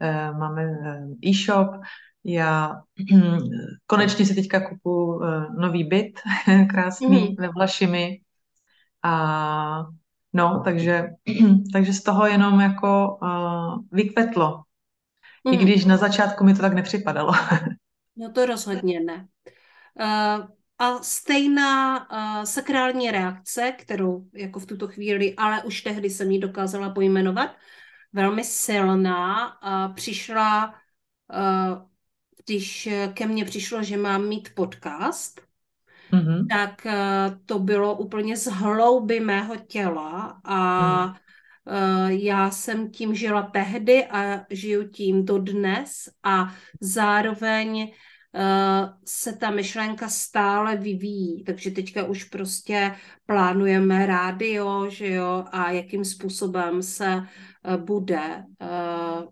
Eh, máme eh, e-shop, já konečně si teďka kupu eh, nový byt, krásný mm. ve Vlašimi a no, takže, takže z toho jenom jako uh, vykvetlo. Mm. I když na začátku mi to tak nepřipadalo.
no to rozhodně ne. Uh, a stejná uh, sakrální reakce, kterou jako v tuto chvíli, ale už tehdy jsem ji dokázala pojmenovat, velmi silná. A přišla, když ke mně přišlo, že mám mít podcast, mm-hmm. tak to bylo úplně z hlouby mého těla a mm. já jsem tím žila tehdy a žiju tím do dnes a zároveň se ta myšlenka stále vyvíjí, takže teďka už prostě plánujeme rádio, že jo, a jakým způsobem se Eh, bude, eh,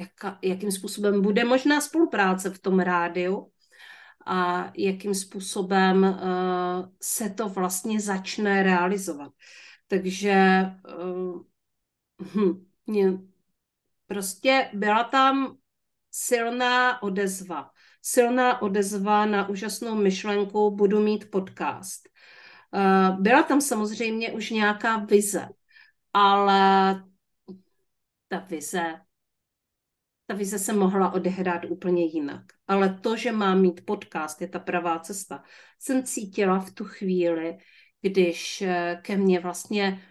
jak, jakým způsobem bude možná spolupráce v tom rádiu a jakým způsobem eh, se to vlastně začne realizovat. Takže hm, prostě byla tam silná odezva. Silná odezva na úžasnou myšlenku, budu mít podcast. Byla tam samozřejmě už nějaká vize, ale ta vize, ta vize se mohla odehrát úplně jinak. Ale to, že mám mít podcast, je ta pravá cesta. Jsem cítila v tu chvíli, když eh, ke mně vlastně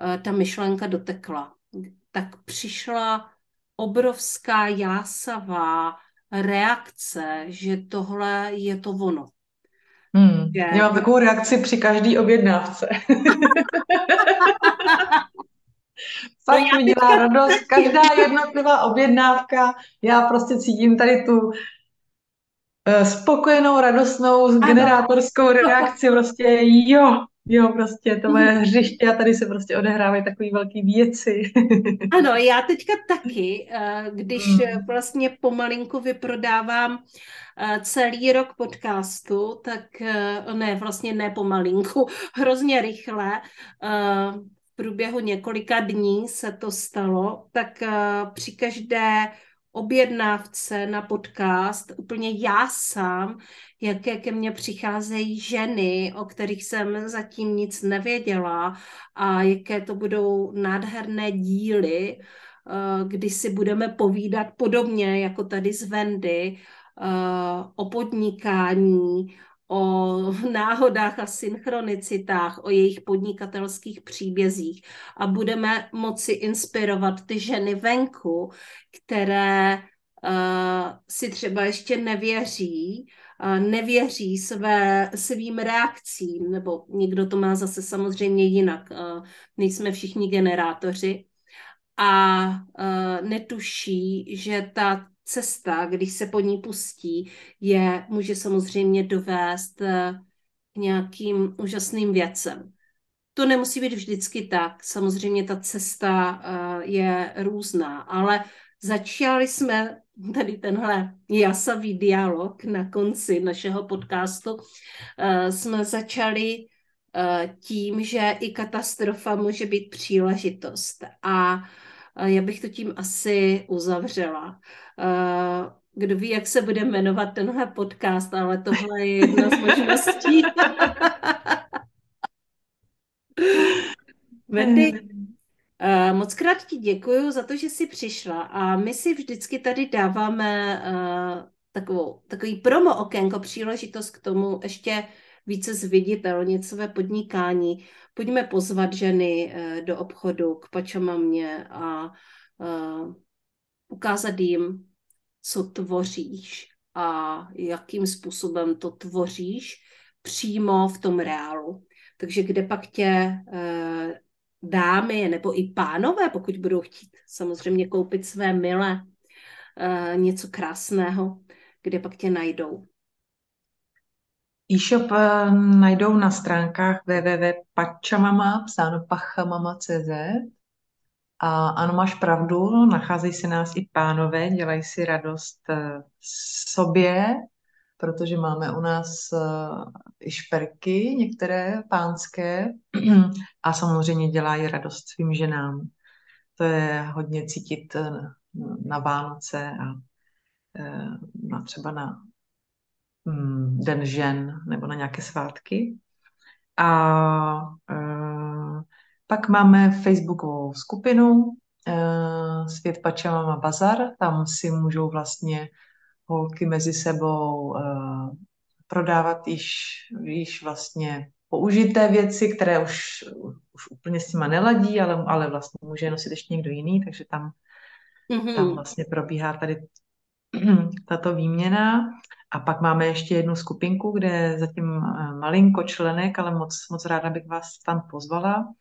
eh, ta myšlenka dotekla. Tak přišla obrovská jásavá reakce, že tohle je to ono.
Hmm. Já mám takovou reakci při každý objednávce. Fakt no mi dělá radost, každá jednotlivá objednávka, já prostě cítím tady tu uh, spokojenou, radostnou, ano. generátorskou reakci, prostě jo, Jo, prostě to moje hřiště a tady se prostě odehrávají takové velké věci.
Ano, já teďka taky, eh, když
Mm.
vlastně pomalinku vyprodávám eh, celý rok podcastu, tak eh, ne, vlastně ne pomalinku, hrozně rychle, průběhu několika dní se to stalo, tak při každé objednávce na podcast, úplně já sám, jaké ke mně přicházejí ženy, o kterých jsem zatím nic nevěděla a jaké to budou nádherné díly, eh, kdy si budeme povídat podobně jako tady z Vendy eh, o podnikání, o náhodách a synchronicitách, o jejich podnikatelských příbězích a budeme moci inspirovat ty ženy venku, které uh, si třeba ještě nevěří, uh, nevěří své, svým reakcím, nebo někdo to má zase samozřejmě jinak, uh, nejsme všichni generátoři, a uh, netuší, že ta cesta, když se po ní pustí, je, může samozřejmě dovést uh, k nějakým úžasným věcem. To nemusí být vždycky tak. Samozřejmě ta cesta uh, je různá, ale začali jsme tady tenhle jasavý dialog na konci našeho podcastu. Uh, jsme začali tím, že i katastrofa může být příležitost. A já bych to tím asi uzavřela. Kdo ví, jak se bude jmenovat tenhle podcast, ale tohle je jedna z možností. Wendy, moc krát ti děkuji za to, že jsi přišla a my si vždycky tady dáváme takovou, takový promo okénko, příležitost k tomu ještě více zviditelnit své podnikání. Pojďme pozvat ženy eh, do obchodu k pačomamě a uh, ukázat jim, co tvoříš a jakým způsobem to tvoříš přímo v tom reálu. Takže kde pak tě uh, dámy nebo i pánové, pokud budou chtít samozřejmě koupit své milé něco krásného, kde pak tě najdou.
E-shop eh, najdou na stránkách www.pachamama, psáno pachamama.cz a ano, máš pravdu, nacházejí se nás i pánové, dělají si radost eh, sobě, protože máme u nás eh, i šperky, některé pánské, a samozřejmě dělají radost svým ženám. To je hodně cítit na Vánoce a na třeba na den žen nebo na nějaké svátky. A uh, pak máme facebookovou skupinu uh, Svět Pačamama Bazar. Tam si můžou vlastně holky mezi sebou uh, prodávat již, již vlastně použité věci, které už, už úplně s nima neladí, ale, ale vlastně může nosit ještě někdo jiný, takže tam, mm-hmm. tam vlastně probíhá tady tato výměna. A pak máme ještě jednu skupinku, kde zatím eh, malinko členek, ale moc, moc ráda bych vás tam pozvala.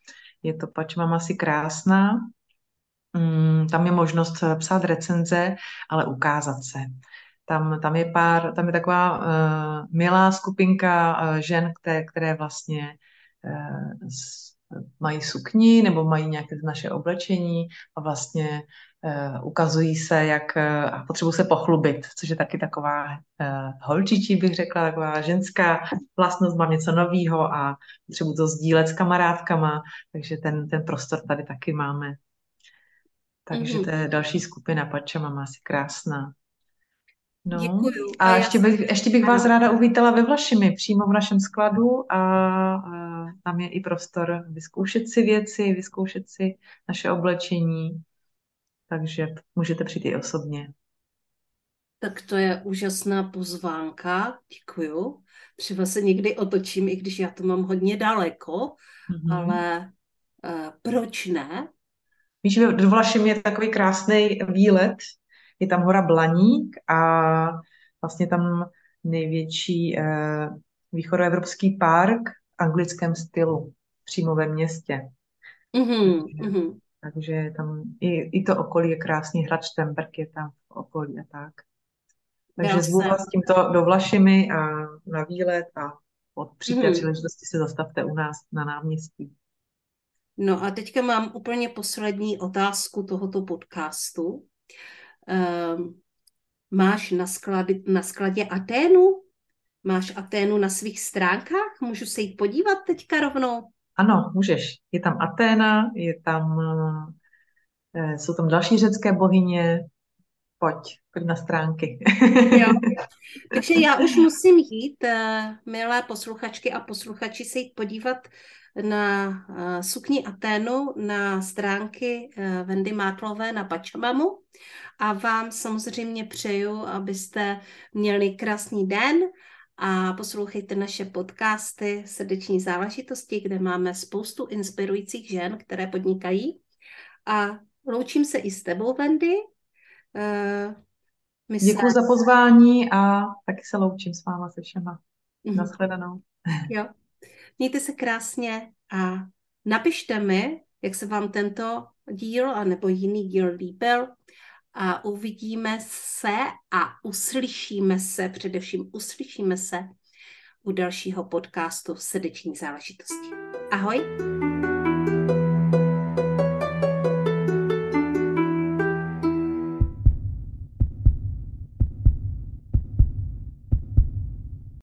Je to Pač mama si krásná. Mm, tam je možnost eh, psát recenze, ale ukázat se. Tam, tam je pár, tam je taková uh, milá skupinka uh, žen, které, které vlastně uh, mají sukni nebo mají nějaké naše oblečení a vlastně uh, ukazují se, jak uh, a potřebují se pochlubit, což je taky taková uh, holčičí, bych řekla, taková ženská vlastnost, mám něco nového a potřebuji to sdílet s kamarádkama, takže ten, ten prostor tady taky máme. Takže mm-hmm. to je další skupina Pača, má asi krásná. No. Děkuju. A, a ještě, bych, ještě bych vás ráda uvítala ve Vlašimi, přímo v našem skladu a, a tam je i prostor vyzkoušet si věci, vyzkoušet si naše oblečení, takže můžete přijít i osobně.
Tak to je úžasná pozvánka, děkuju. Třeba se někdy otočím, i když já to mám hodně daleko, mm-hmm. ale uh, proč ne?
Víš, v Vlašim je takový krásný výlet, je tam hora Blaník a vlastně tam největší eh, východoevropský park v anglickém stylu, přímo ve městě. Mm-hmm, takže, mm-hmm. takže tam i, i to okolí je krásný, hrad Štemberg je tam v okolí a tak. Takže zvu vás tímto do Vlašimi a na výlet a při té mm. příležitosti se zastavte u nás na náměstí.
No a teďka mám úplně poslední otázku tohoto podcastu. Um, máš na, sklady, na skladě Aténu? Máš Aténu na svých stránkách? Můžu se jít podívat teďka rovnou?
Ano, můžeš. Je tam Aténa, je tam, eh, jsou tam další řecké bohyně. Pojď, pojď na stránky.
jo. Takže já už musím jít, eh, milé posluchačky a posluchači, se jít podívat na eh, sukni Aténu na stránky Vendy Mátlové na Pačamamu a vám samozřejmě přeju, abyste měli krásný den a poslouchejte naše podcasty Srdeční záležitosti, kde máme spoustu inspirujících žen, které podnikají. A loučím se i s tebou, Wendy.
Uh, Děkuji se... za pozvání a taky se loučím s váma se všema. Mm-hmm. Naschledanou.
Jo. Mějte se krásně a napište mi, jak se vám tento díl a nebo jiný díl líbil a uvidíme se a uslyšíme se, především uslyšíme se u dalšího podcastu Srdeční záležitosti. Ahoj!